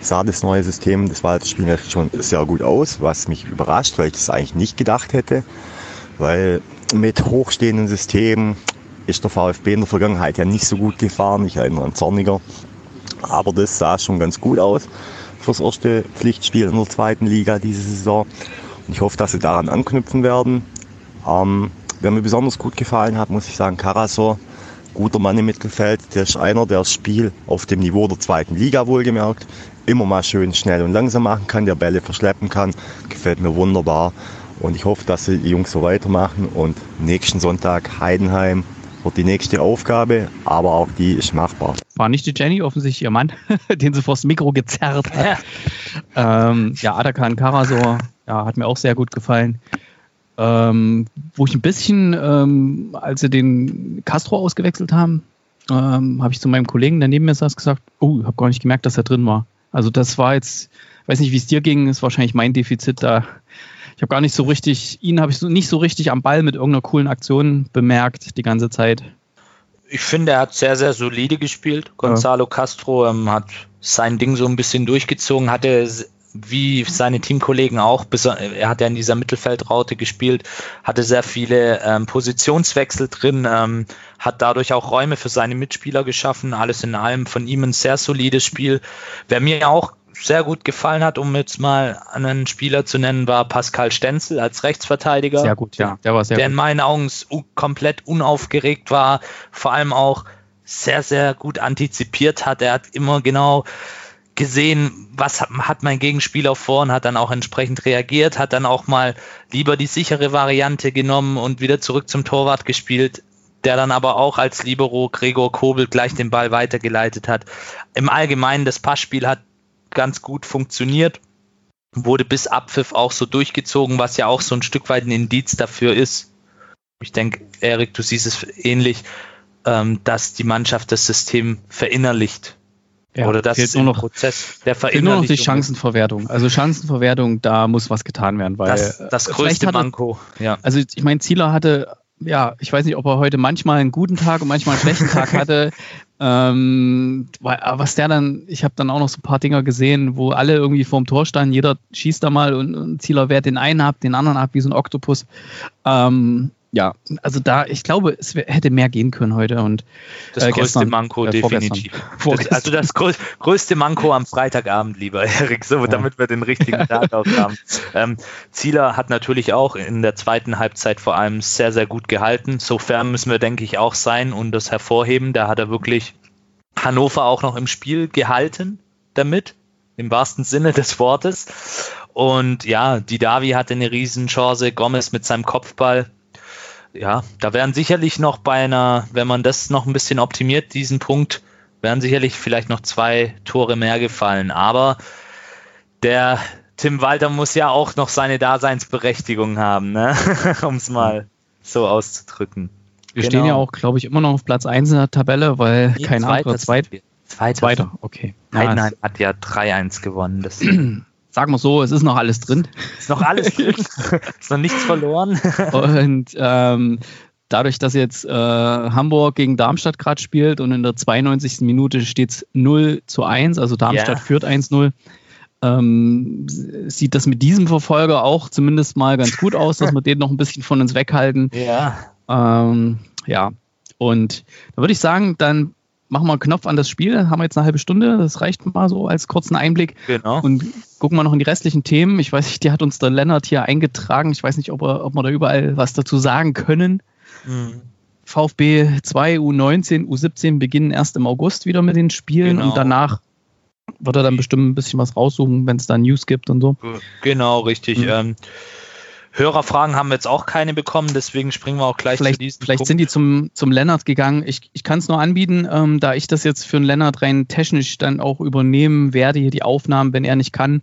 sah das neue System, das war das Spiel schon sehr gut aus, was mich überrascht, weil ich das eigentlich nicht gedacht hätte. Weil mit hochstehenden Systemen ist der VfB in der Vergangenheit ja nicht so gut gefahren. Ich erinnere an Zorniger. Aber das sah schon ganz gut aus fürs erste Pflichtspiel in der zweiten Liga diese Saison. Und ich hoffe, dass sie daran anknüpfen werden. Ähm, wer mir besonders gut gefallen hat, muss ich sagen, Karasor, guter Mann im Mittelfeld. Der ist einer, der das Spiel auf dem Niveau der zweiten Liga wohlgemerkt immer mal schön schnell und langsam machen kann, der Bälle verschleppen kann. Gefällt mir wunderbar. Und ich hoffe, dass die Jungs so weitermachen. Und nächsten Sonntag Heidenheim wird die nächste Aufgabe, aber auch die ist machbar. War nicht die Jenny offensichtlich ihr Mann, (laughs) den sie vors Mikro gezerrt hat. Ja, ähm, ja Atakan Karasor, ja, hat mir auch sehr gut gefallen. Ähm, wo ich ein bisschen, ähm, als sie den Castro ausgewechselt haben, ähm, habe ich zu meinem Kollegen, der neben mir saß, gesagt, oh, ich habe gar nicht gemerkt, dass er drin war. Also das war jetzt, weiß nicht, wie es dir ging, ist wahrscheinlich mein Defizit da. Ich habe gar nicht so richtig, ihn habe ich so, nicht so richtig am Ball mit irgendeiner coolen Aktion bemerkt die ganze Zeit. Ich finde, er hat sehr, sehr solide gespielt. Gonzalo ja. Castro ähm, hat sein Ding so ein bisschen durchgezogen, hatte wie seine Teamkollegen auch, er hat ja in dieser Mittelfeldraute gespielt, hatte sehr viele ähm, Positionswechsel drin, ähm, hat dadurch auch Räume für seine Mitspieler geschaffen. Alles in allem von ihm ein sehr solides Spiel. Wer mir auch sehr gut gefallen hat, um jetzt mal einen Spieler zu nennen, war Pascal Stenzel als Rechtsverteidiger. Sehr gut, ja. Der war sehr der gut. in meinen Augen komplett unaufgeregt war, vor allem auch sehr, sehr gut antizipiert hat. Er hat immer genau gesehen, was hat mein Gegenspieler vor und hat dann auch entsprechend reagiert, hat dann auch mal lieber die sichere Variante genommen und wieder zurück zum Torwart gespielt, der dann aber auch als Libero Gregor Kobel gleich den Ball weitergeleitet hat. Im Allgemeinen, das Passspiel hat ganz gut funktioniert, wurde bis Abpfiff auch so durchgezogen, was ja auch so ein Stück weit ein Indiz dafür ist. Ich denke, Erik, du siehst es ähnlich, ähm, dass die Mannschaft das System verinnerlicht ja, Oder das ist nur noch Prozess der Verinnerlichung. Nur noch die Chancenverwertung. Also Chancenverwertung, da muss was getan werden, weil das, das größte hatte, Manko. Ja. Also ich meine, Zieler hatte, ja, ich weiß nicht, ob er heute manchmal einen guten Tag und manchmal einen schlechten Tag (laughs) hatte. Ähm, was der dann, ich habe dann auch noch so ein paar Dinger gesehen, wo alle irgendwie vorm Tor standen, jeder schießt da mal und, und Zieler wehrt den einen ab, den anderen ab, wie so ein Oktopus. Ähm, ja, also da, ich glaube, es hätte mehr gehen können heute und das äh, größte gestern, Manko äh, definitiv. (laughs) Das, also das größte Manko am Freitagabend, lieber (laughs) Erik, so ja. damit wir den richtigen (laughs) Tag auch haben. Ähm, Zieler hat natürlich auch in der zweiten Halbzeit vor allem sehr, sehr gut gehalten. Sofern müssen wir, denke ich, auch sein und das hervorheben. Da hat er wirklich Hannover auch noch im Spiel gehalten damit, im wahrsten Sinne des Wortes. Und ja, die Davi hatte eine Riesenchance, Gomez mit seinem Kopfball ja, da wären sicherlich noch bei einer, wenn man das noch ein bisschen optimiert, diesen Punkt, wären sicherlich vielleicht noch zwei Tore mehr gefallen. Aber der Tim Walter muss ja auch noch seine Daseinsberechtigung haben, ne? (laughs) um es mal so auszudrücken. Wir genau. stehen ja auch, glaube ich, immer noch auf Platz 1 in der Tabelle, weil nee, kein anderer Zweit Zweiter. Zweiter, okay. Heidenheim ja, hat ja 3-1 gewonnen. (clears throat) Sagen wir so, es ist noch alles drin. Ist noch alles drin. (laughs) ist noch nichts verloren. Und ähm, dadurch, dass jetzt äh, Hamburg gegen Darmstadt gerade spielt und in der 92. Minute steht es 0 zu 1, also Darmstadt ja. führt 1-0, ähm, sieht das mit diesem Verfolger auch zumindest mal ganz gut aus, dass wir den noch ein bisschen von uns weghalten. Ja. Ähm, ja. Und da würde ich sagen, dann machen wir einen Knopf an das Spiel. Haben wir jetzt eine halbe Stunde. Das reicht mal so als kurzen Einblick. Genau. Und gucken wir noch in die restlichen Themen. Ich weiß nicht, die hat uns der Lennart hier eingetragen. Ich weiß nicht, ob, er, ob wir da überall was dazu sagen können. Mhm. VfB 2, U19, U17 beginnen erst im August wieder mit den Spielen genau. und danach wird er dann bestimmt ein bisschen was raussuchen, wenn es da News gibt und so. Genau, richtig. Mhm. Ähm, Hörerfragen haben wir jetzt auch keine bekommen, deswegen springen wir auch gleich vielleicht, zu diesem Vielleicht Punkt. sind die zum, zum Lennart gegangen. Ich, ich kann es nur anbieten, ähm, da ich das jetzt für den Lennart rein technisch dann auch übernehmen werde, hier die Aufnahmen, wenn er nicht kann,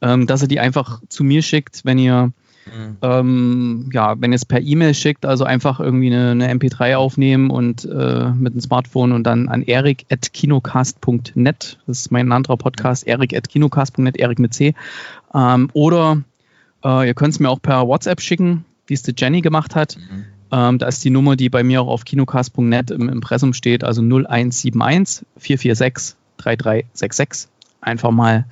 ähm, dass er die einfach zu mir schickt, wenn ihr Mhm. Ähm, ja, wenn ihr es per E-Mail schickt, also einfach irgendwie eine, eine MP3 aufnehmen und äh, mit dem Smartphone und dann an erik.kinocast.net, das ist mein anderer Podcast, erik.kinocast.net, erik mit C. Ähm, oder äh, ihr könnt es mir auch per WhatsApp schicken, wie es die Jenny gemacht hat. Mhm. Ähm, da ist die Nummer, die bei mir auch auf kinocast.net im Impressum steht, also 0171 446 3366. Einfach mal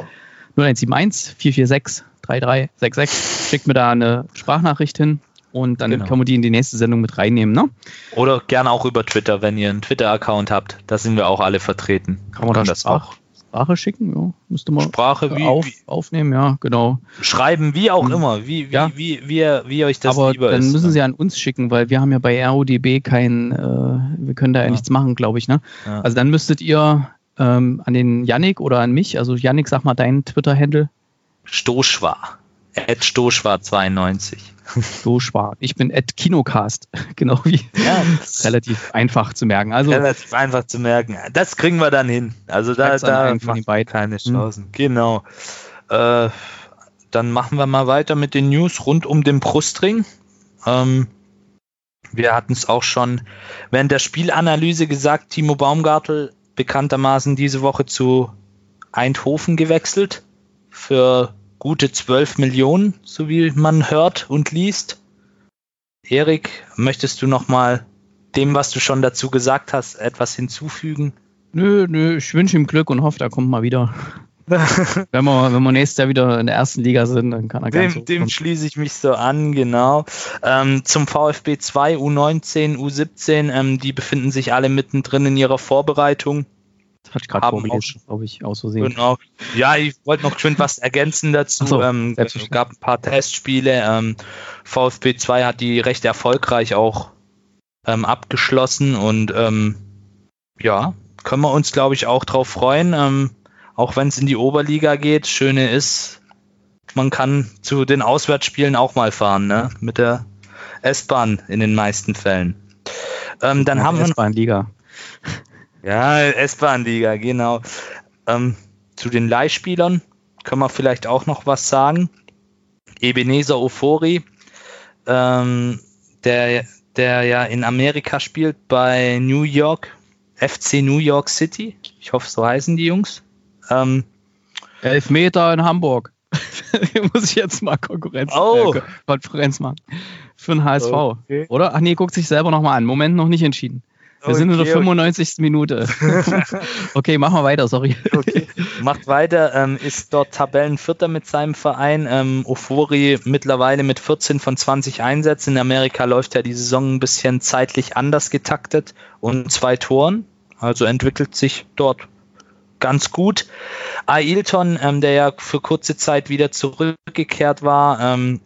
0171 446 3366. Schickt mir da eine Sprachnachricht hin und dann genau. können wir die in die nächste Sendung mit reinnehmen. Ne? Oder gerne auch über Twitter, wenn ihr einen Twitter-Account habt. Da sind wir auch alle vertreten. Kann man da das auch? Sprache schicken? Ja, müsste man Sprache wie, auf, wie, aufnehmen, ja, genau. Schreiben, wie auch hm. immer, wie, wie, ja. wie, wie, wie, wie euch das Aber lieber dann ist. müssen ne? sie an uns schicken, weil wir haben ja bei RODB kein, äh, wir können da ja, ja nichts machen, glaube ich. Ne? Ja. Also dann müsstet ihr ähm, an den Yannick oder an mich, also Yannick, sag mal deinen Twitter-Handle. Stoschwar. Ed Stoschwar 92. Stoschwar. Ich bin Ed Kinocast. (laughs) genau wie. Ja, (laughs) relativ einfach zu merken. Also, relativ einfach zu merken. Das kriegen wir dann hin. Also da, da von den keine hm. Chancen. Hm. Genau. Äh, dann machen wir mal weiter mit den News rund um den Brustring. Ähm, wir hatten es auch schon während der Spielanalyse gesagt, Timo Baumgartel bekanntermaßen diese Woche zu Eindhoven gewechselt für gute 12 Millionen, so wie man hört und liest. Erik, möchtest du noch mal dem, was du schon dazu gesagt hast, etwas hinzufügen? Nö, nö, ich wünsche ihm Glück und hoffe, er kommt mal wieder. (laughs) wenn, wir, wenn wir nächstes Jahr wieder in der ersten Liga sind, dann kann er Dem, so dem schließe ich mich so an, genau. Ähm, zum VfB 2, U19, U17, ähm, die befinden sich alle mittendrin in ihrer Vorbereitung. Hatte ich gerade vorgelesen, glaube ich, aus Versehen. Genau. Ja, ich wollte noch schön was ergänzen dazu. So, ähm, es gab ein paar Testspiele. Ähm, VfB 2 hat die recht erfolgreich auch ähm, abgeschlossen und ähm, ja, können wir uns, glaube ich, auch drauf freuen. Ähm, auch wenn es in die Oberliga geht. Schöne ist, man kann zu den Auswärtsspielen auch mal fahren, ne? Mit der S-Bahn in den meisten Fällen. Ähm, dann haben wir. S-Bahn-Liga. Ja, S-Bahn-Liga, genau. Ähm, zu den Leihspielern können wir vielleicht auch noch was sagen. Ebenezer Ofori, ähm, der, der ja in Amerika spielt bei New York, FC New York City. Ich hoffe, so heißen die Jungs. Ähm, Elfmeter in Hamburg. (laughs) muss ich jetzt mal Konkurrenz, oh. äh, Konferenz machen. Für den HSV. Okay. Oder? Ach nee, guckt sich selber nochmal an. Moment noch nicht entschieden. Wir okay, sind in der 95. Okay. Minute. (laughs) okay, machen wir weiter, sorry. Okay. Macht weiter, ähm, ist dort Tabellenvierter mit seinem Verein. Ähm, Ofori mittlerweile mit 14 von 20 Einsätzen. In Amerika läuft ja die Saison ein bisschen zeitlich anders getaktet und zwei Toren. Also entwickelt sich dort ganz gut. Ailton, ähm, der ja für kurze Zeit wieder zurückgekehrt war, ähm,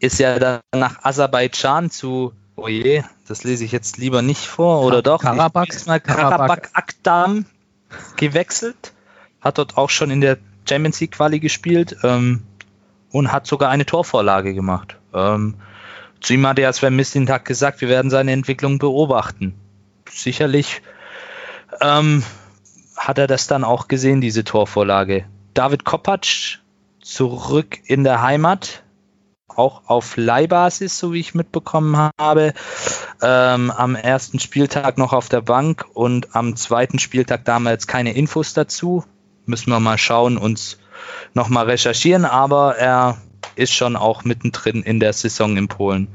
ist ja dann nach Aserbaidschan zu Oh je, das lese ich jetzt lieber nicht vor, oder doch? Karabakh. Mal Karabakh Akdam gewechselt, hat dort auch schon in der Champions League Quali gespielt ähm, und hat sogar eine Torvorlage gemacht. Ähm, zu ihm hat er Sven Mislintat gesagt, wir werden seine Entwicklung beobachten. Sicherlich ähm, hat er das dann auch gesehen, diese Torvorlage. David Kopacz zurück in der Heimat, auch auf Leihbasis, so wie ich mitbekommen habe. Ähm, am ersten Spieltag noch auf der Bank und am zweiten Spieltag damals keine Infos dazu. Müssen wir mal schauen, uns nochmal recherchieren, aber er ist schon auch mittendrin in der Saison in Polen.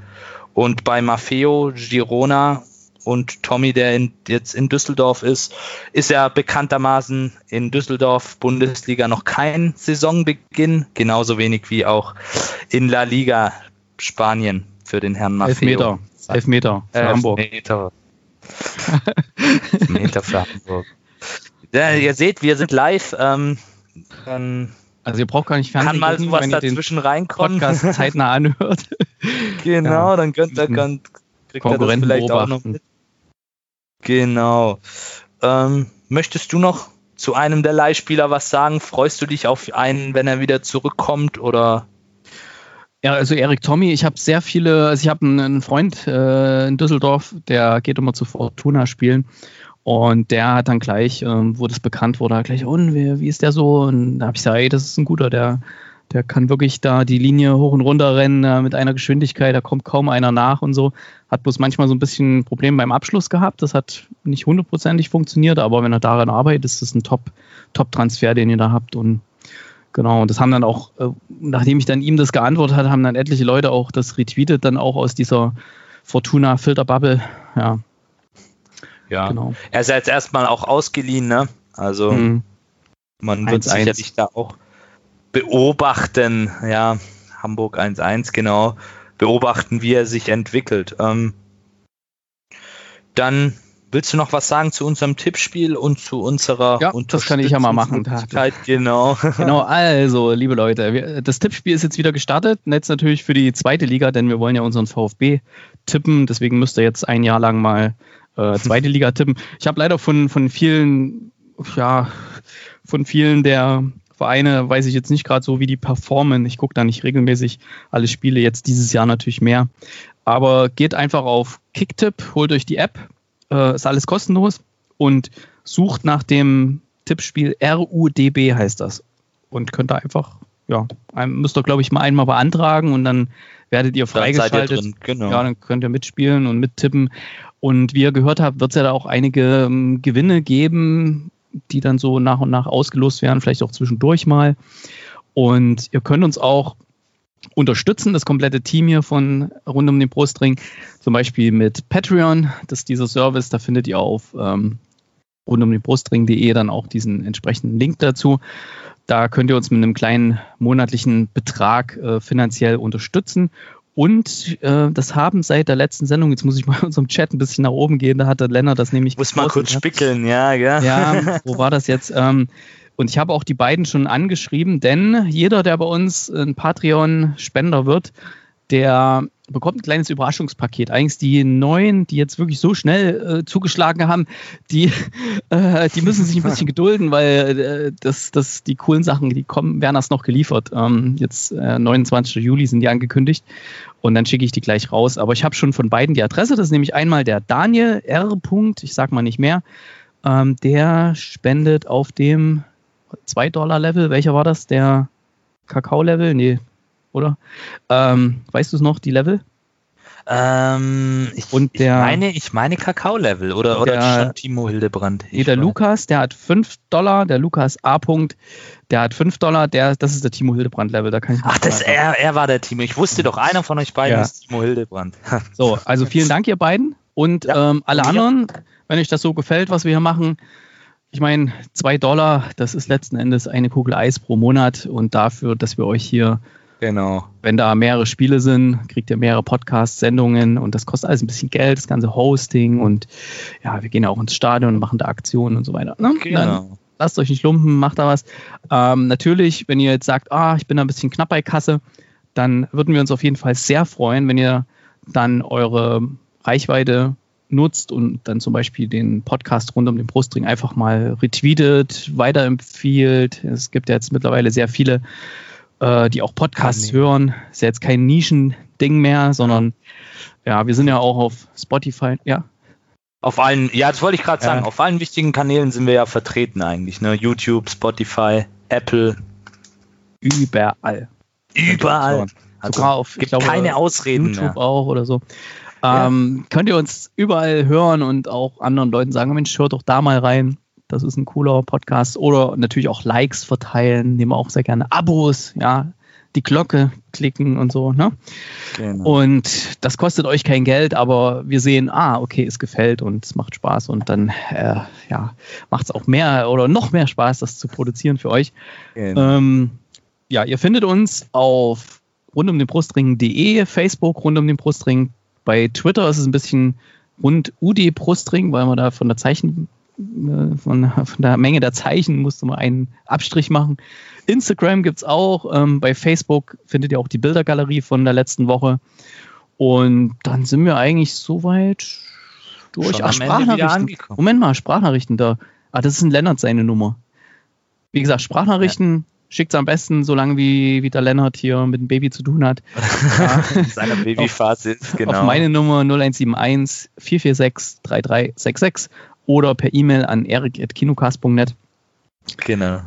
Und bei Maffeo Girona und Tommy, der in, jetzt in Düsseldorf ist, ist ja bekanntermaßen in Düsseldorf Bundesliga noch kein Saisonbeginn, genauso wenig wie auch in La Liga Spanien für den Herrn Maffeo. Elfmeter, Elfmeter für Hamburg. Meter. Meter für Hamburg. Ja, ihr seht, wir sind live. Ähm, dann Also ihr braucht gar nicht Fernsehen kann mal gucken, sowas dazwischen reinkommen. Podcast zeitnah anhört. (laughs) Genau, Ja. dann könnt ihr, könnt, kriegt ihr das Konkurrenten vielleicht auch noch mit. Genau. Ähm, möchtest du noch zu einem der Leihspieler was sagen? Freust du dich auf einen, wenn er wieder zurückkommt? Oder Ja, also Erik Tommy, ich habe sehr viele, also ich habe einen, Freund äh, in Düsseldorf, der geht immer zu Fortuna spielen und der hat dann gleich, ähm, wo das bekannt wurde, gleich, und wie, wie ist der so? Und da habe ich gesagt, ey, das ist ein guter, der, der kann wirklich da die Linie hoch und runter rennen äh, mit einer Geschwindigkeit, da kommt kaum einer nach und so. Hat bloß manchmal so ein bisschen Probleme beim Abschluss gehabt, das hat nicht hundertprozentig funktioniert, aber wenn er daran arbeitet, ist das ein Top, Top-Transfer, den ihr da habt und Genau, und das haben dann auch, äh, nachdem ich dann ihm das geantwortet hatte, haben dann etliche Leute auch das retweetet, dann auch aus dieser Fortuna-Filterbubble. Ja, ja, genau. er ist ja jetzt erstmal auch ausgeliehen, ne? Also Mhm. man wird 1-1. sicherlich da auch beobachten, ja, Hamburg 1-1, genau, beobachten, wie er sich entwickelt. Ähm, dann willst du noch was sagen zu unserem Tippspiel und zu unserer Ja, das kann ich ja mal machen. Genau. (laughs) Genau, also, liebe Leute, wir, das Tippspiel ist jetzt wieder gestartet. Jetzt natürlich für die zweite Liga, denn wir wollen ja unseren VfB tippen. Deswegen müsst ihr jetzt ein Jahr lang mal äh, zweite Liga tippen. Ich habe leider von, von vielen, ja, von vielen der Vereine weiß ich jetzt nicht gerade so, wie die performen. Ich gucke da nicht regelmäßig alle Spiele, jetzt dieses Jahr natürlich mehr. Aber geht einfach auf Kicktipp, holt euch die App, äh, ist alles kostenlos und sucht nach dem Tippspiel RUDB heißt das. Und könnt da einfach, ja, müsst ihr, glaube ich, mal einmal beantragen und dann werdet ihr Dann seid ihr freigeschaltet. genau. Ja, dann könnt ihr mitspielen und mittippen. Und wie ihr gehört habt, wird es ja da auch einige ähm, Gewinne geben, die dann so nach und nach ausgelost werden, vielleicht auch zwischendurch mal. Und ihr könnt uns auch unterstützen, das komplette Team hier von rund um den Brustring, zum Beispiel mit Patreon. Das ist dieser Service, da findet ihr auf ähm, rund um den Brustring.de dann auch diesen entsprechenden Link dazu. Da könnt ihr uns mit einem kleinen monatlichen Betrag äh, finanziell unterstützen. Und äh, das haben seit der letzten Sendung, jetzt muss ich mal in (laughs) unserem Chat ein bisschen nach oben gehen, da hat der Lennart das nämlich Muss mal kurz ja. spickeln, ja, gell? Ja, (laughs) wo war das jetzt? Ähm, und ich habe auch die beiden schon angeschrieben, denn jeder, der bei uns ein Patreon-Spender wird, der bekommt ein kleines Überraschungspaket. Eigentlich die neuen, die jetzt wirklich so schnell äh, zugeschlagen haben, die, (laughs) äh, die müssen sich ein bisschen (laughs) gedulden, weil äh, das, das, die coolen Sachen, die kommen, werden erst noch geliefert. Ähm, jetzt äh, 29. Juli sind die angekündigt und dann schicke ich die gleich raus. Aber ich habe schon von beiden die Adresse. Das ist nämlich einmal der Daniel R. ich sag mal nicht mehr. Ähm, der spendet auf dem 2-Dollar-Level. Welcher war das? Der Kakao-Level? Nee, oder? Ähm, weißt du es noch, die Level? Ähm, ich, Und der- ich meine, ich meine Kakao-Level oder, oder Der- Timo Hildebrand. Nee, der weiß- Lukas, der hat 5 Dollar, der Lukas A. -Punkt, der hat 5 Dollar, der, das ist der Timo Hildebrand-Level, da kann ich Ach, das, er, er war der Timo. Ich wusste doch, einer von euch beiden Ja. ist Timo Hildebrand. (laughs) So, also vielen Dank, ihr beiden. Und Ja, ähm, alle anderen, wenn euch das so gefällt, was wir hier machen, ich meine, 2 Dollar, das ist letzten Endes eine Kugel Eis pro Monat und dafür, dass wir euch hier, Genau. wenn da mehrere Spiele sind, kriegt ihr mehrere Podcasts, Sendungen und das kostet alles ein bisschen Geld, das ganze Hosting und ja, wir gehen ja auch ins Stadion und machen da Aktionen und so weiter. Ne? Dann Genau. lasst euch nicht lumpen, macht da was. Ähm, natürlich, wenn ihr jetzt sagt, ah, ich bin da ein bisschen knapp bei Kasse, dann würden wir uns auf jeden Fall sehr freuen, wenn ihr dann eure Reichweite nutzt und dann zum Beispiel den Podcast rund um den Brustring einfach mal retweetet, weiterempfiehlt. Es gibt ja jetzt mittlerweile sehr viele, äh, die auch Podcasts Annehmen. hören. Ist ja jetzt kein Nischending mehr, sondern ja, wir sind ja auch auf Spotify. Ja, Auf allen, ja, das wollte ich gerade sagen, Ja. auf allen wichtigen Kanälen sind wir ja vertreten eigentlich. Ne? YouTube, Spotify, Apple. überall. Überall. Also Sogar auf, gibt glaube, keine Ausreden YouTube mehr. auch oder so. Ähm, ja. Könnt ihr uns überall hören und auch anderen Leuten sagen, Mensch, hört doch da mal rein. Das ist ein cooler Podcast. Oder natürlich auch Likes verteilen. Nehmen wir auch sehr gerne Abos, ja. Die Glocke klicken und so, ne? Genau. Und das kostet euch kein Geld, aber wir sehen, ah, okay, es gefällt und es macht Spaß und dann, äh, ja, macht es auch mehr oder noch mehr Spaß, das zu produzieren für euch. Genau. Ähm, ja, ihr findet uns auf rund um den Brustring.de, Facebook rund um den Brustring. Bei Twitter ist es ein bisschen rund UD Brustring, weil man da von der Zeichen, von, von der Menge der Zeichen musste man einen Abstrich machen. Instagram gibt es auch. Ähm, bei Facebook findet ihr auch die Bildergalerie von der letzten Woche. Und dann sind wir eigentlich soweit durch. Ach, Sprachnachrichten. Moment mal, Sprachnachrichten da. Ah, das ist ein Lennart seine Nummer. Wie gesagt, Sprachnachrichten schickt es am besten, solange wie, wie der Lennart hier mit dem Baby zu tun hat. (laughs) Ja. Seiner Babyphase ist, genau. Auf meine Nummer 0171 446 3366 oder per E-Mail an erik.kinocast.net. Genau.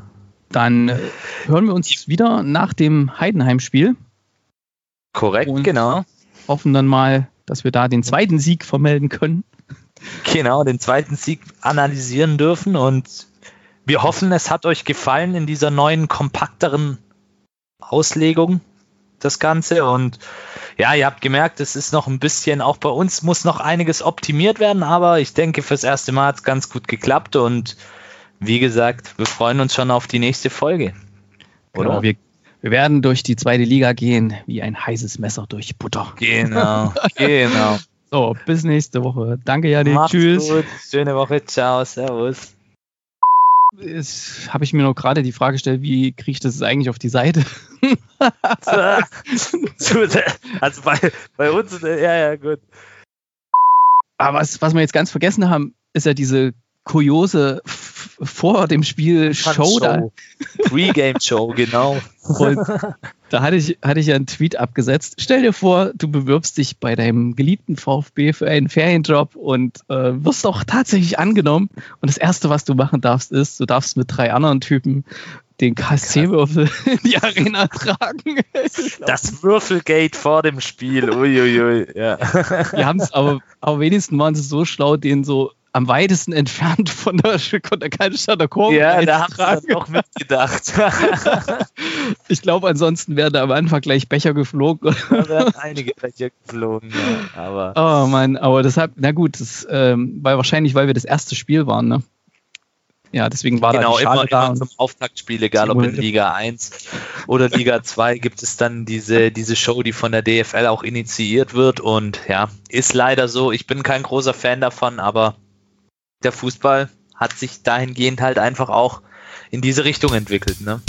Dann äh, hören wir uns wieder nach dem Heidenheim-Spiel. Korrekt, genau. Hoffen dann mal, dass wir da den zweiten Sieg vermelden können. Genau, den zweiten Sieg analysieren dürfen und wir hoffen, es hat euch gefallen in dieser neuen, kompakteren Auslegung, das Ganze. Und ja, ihr habt gemerkt, es ist noch ein bisschen, auch bei uns muss noch einiges optimiert werden, aber ich denke, fürs erste Mal hat es ganz gut geklappt. Und wie gesagt, wir freuen uns schon auf die nächste Folge. Oder? Genau, wir, wir werden durch die zweite Liga gehen, wie ein heißes Messer durch Butter. Genau, (laughs) genau. So, bis nächste Woche. Danke, Janik. Tschüss. Gut. Schöne Woche. Ciao. Servus habe ich mir noch gerade die Frage gestellt, wie kriege ich das eigentlich auf die Seite? (laughs) also bei, bei uns, ja, ja, gut. Aber was, was wir jetzt ganz vergessen haben, ist ja diese kuriose vor dem Spiel Show, Show. da. Pre-Game-Show, genau. Und (laughs) da hatte ich, hatte ich ja einen Tweet abgesetzt. Stell dir vor, du bewirbst dich bei deinem geliebten VfB für einen Ferienjob und äh, wirst auch tatsächlich angenommen. Und das Erste, was du machen darfst, ist, du darfst mit drei anderen Typen den KSC-Würfel (laughs) in die Arena tragen. Das Würfelgate vor dem Spiel. Uiuiui. Ja. Wir haben es aber, aber wenigstens waren sie so schlau, den so am weitesten entfernt von der, von der Cannstatter Kurve. Ja, da haben sie auch mitgedacht. (laughs) ich glaube, ansonsten wären da am Anfang gleich Becher geflogen. Da wären einige Becher geflogen, ja. Aber oh Mann, aber deshalb, na gut, das ähm, war wahrscheinlich, weil wir das erste Spiel waren, ne? Ja, deswegen war genau, da immer, da immer zum Auftaktspiel, egal ob in Liga 1 oder Liga 2, gibt es dann diese, diese Show, die von der DFL auch initiiert wird. Und ja, ist leider so. Ich bin kein großer Fan davon, aber der Fußball hat sich dahingehend halt einfach auch in diese Richtung entwickelt. Ne?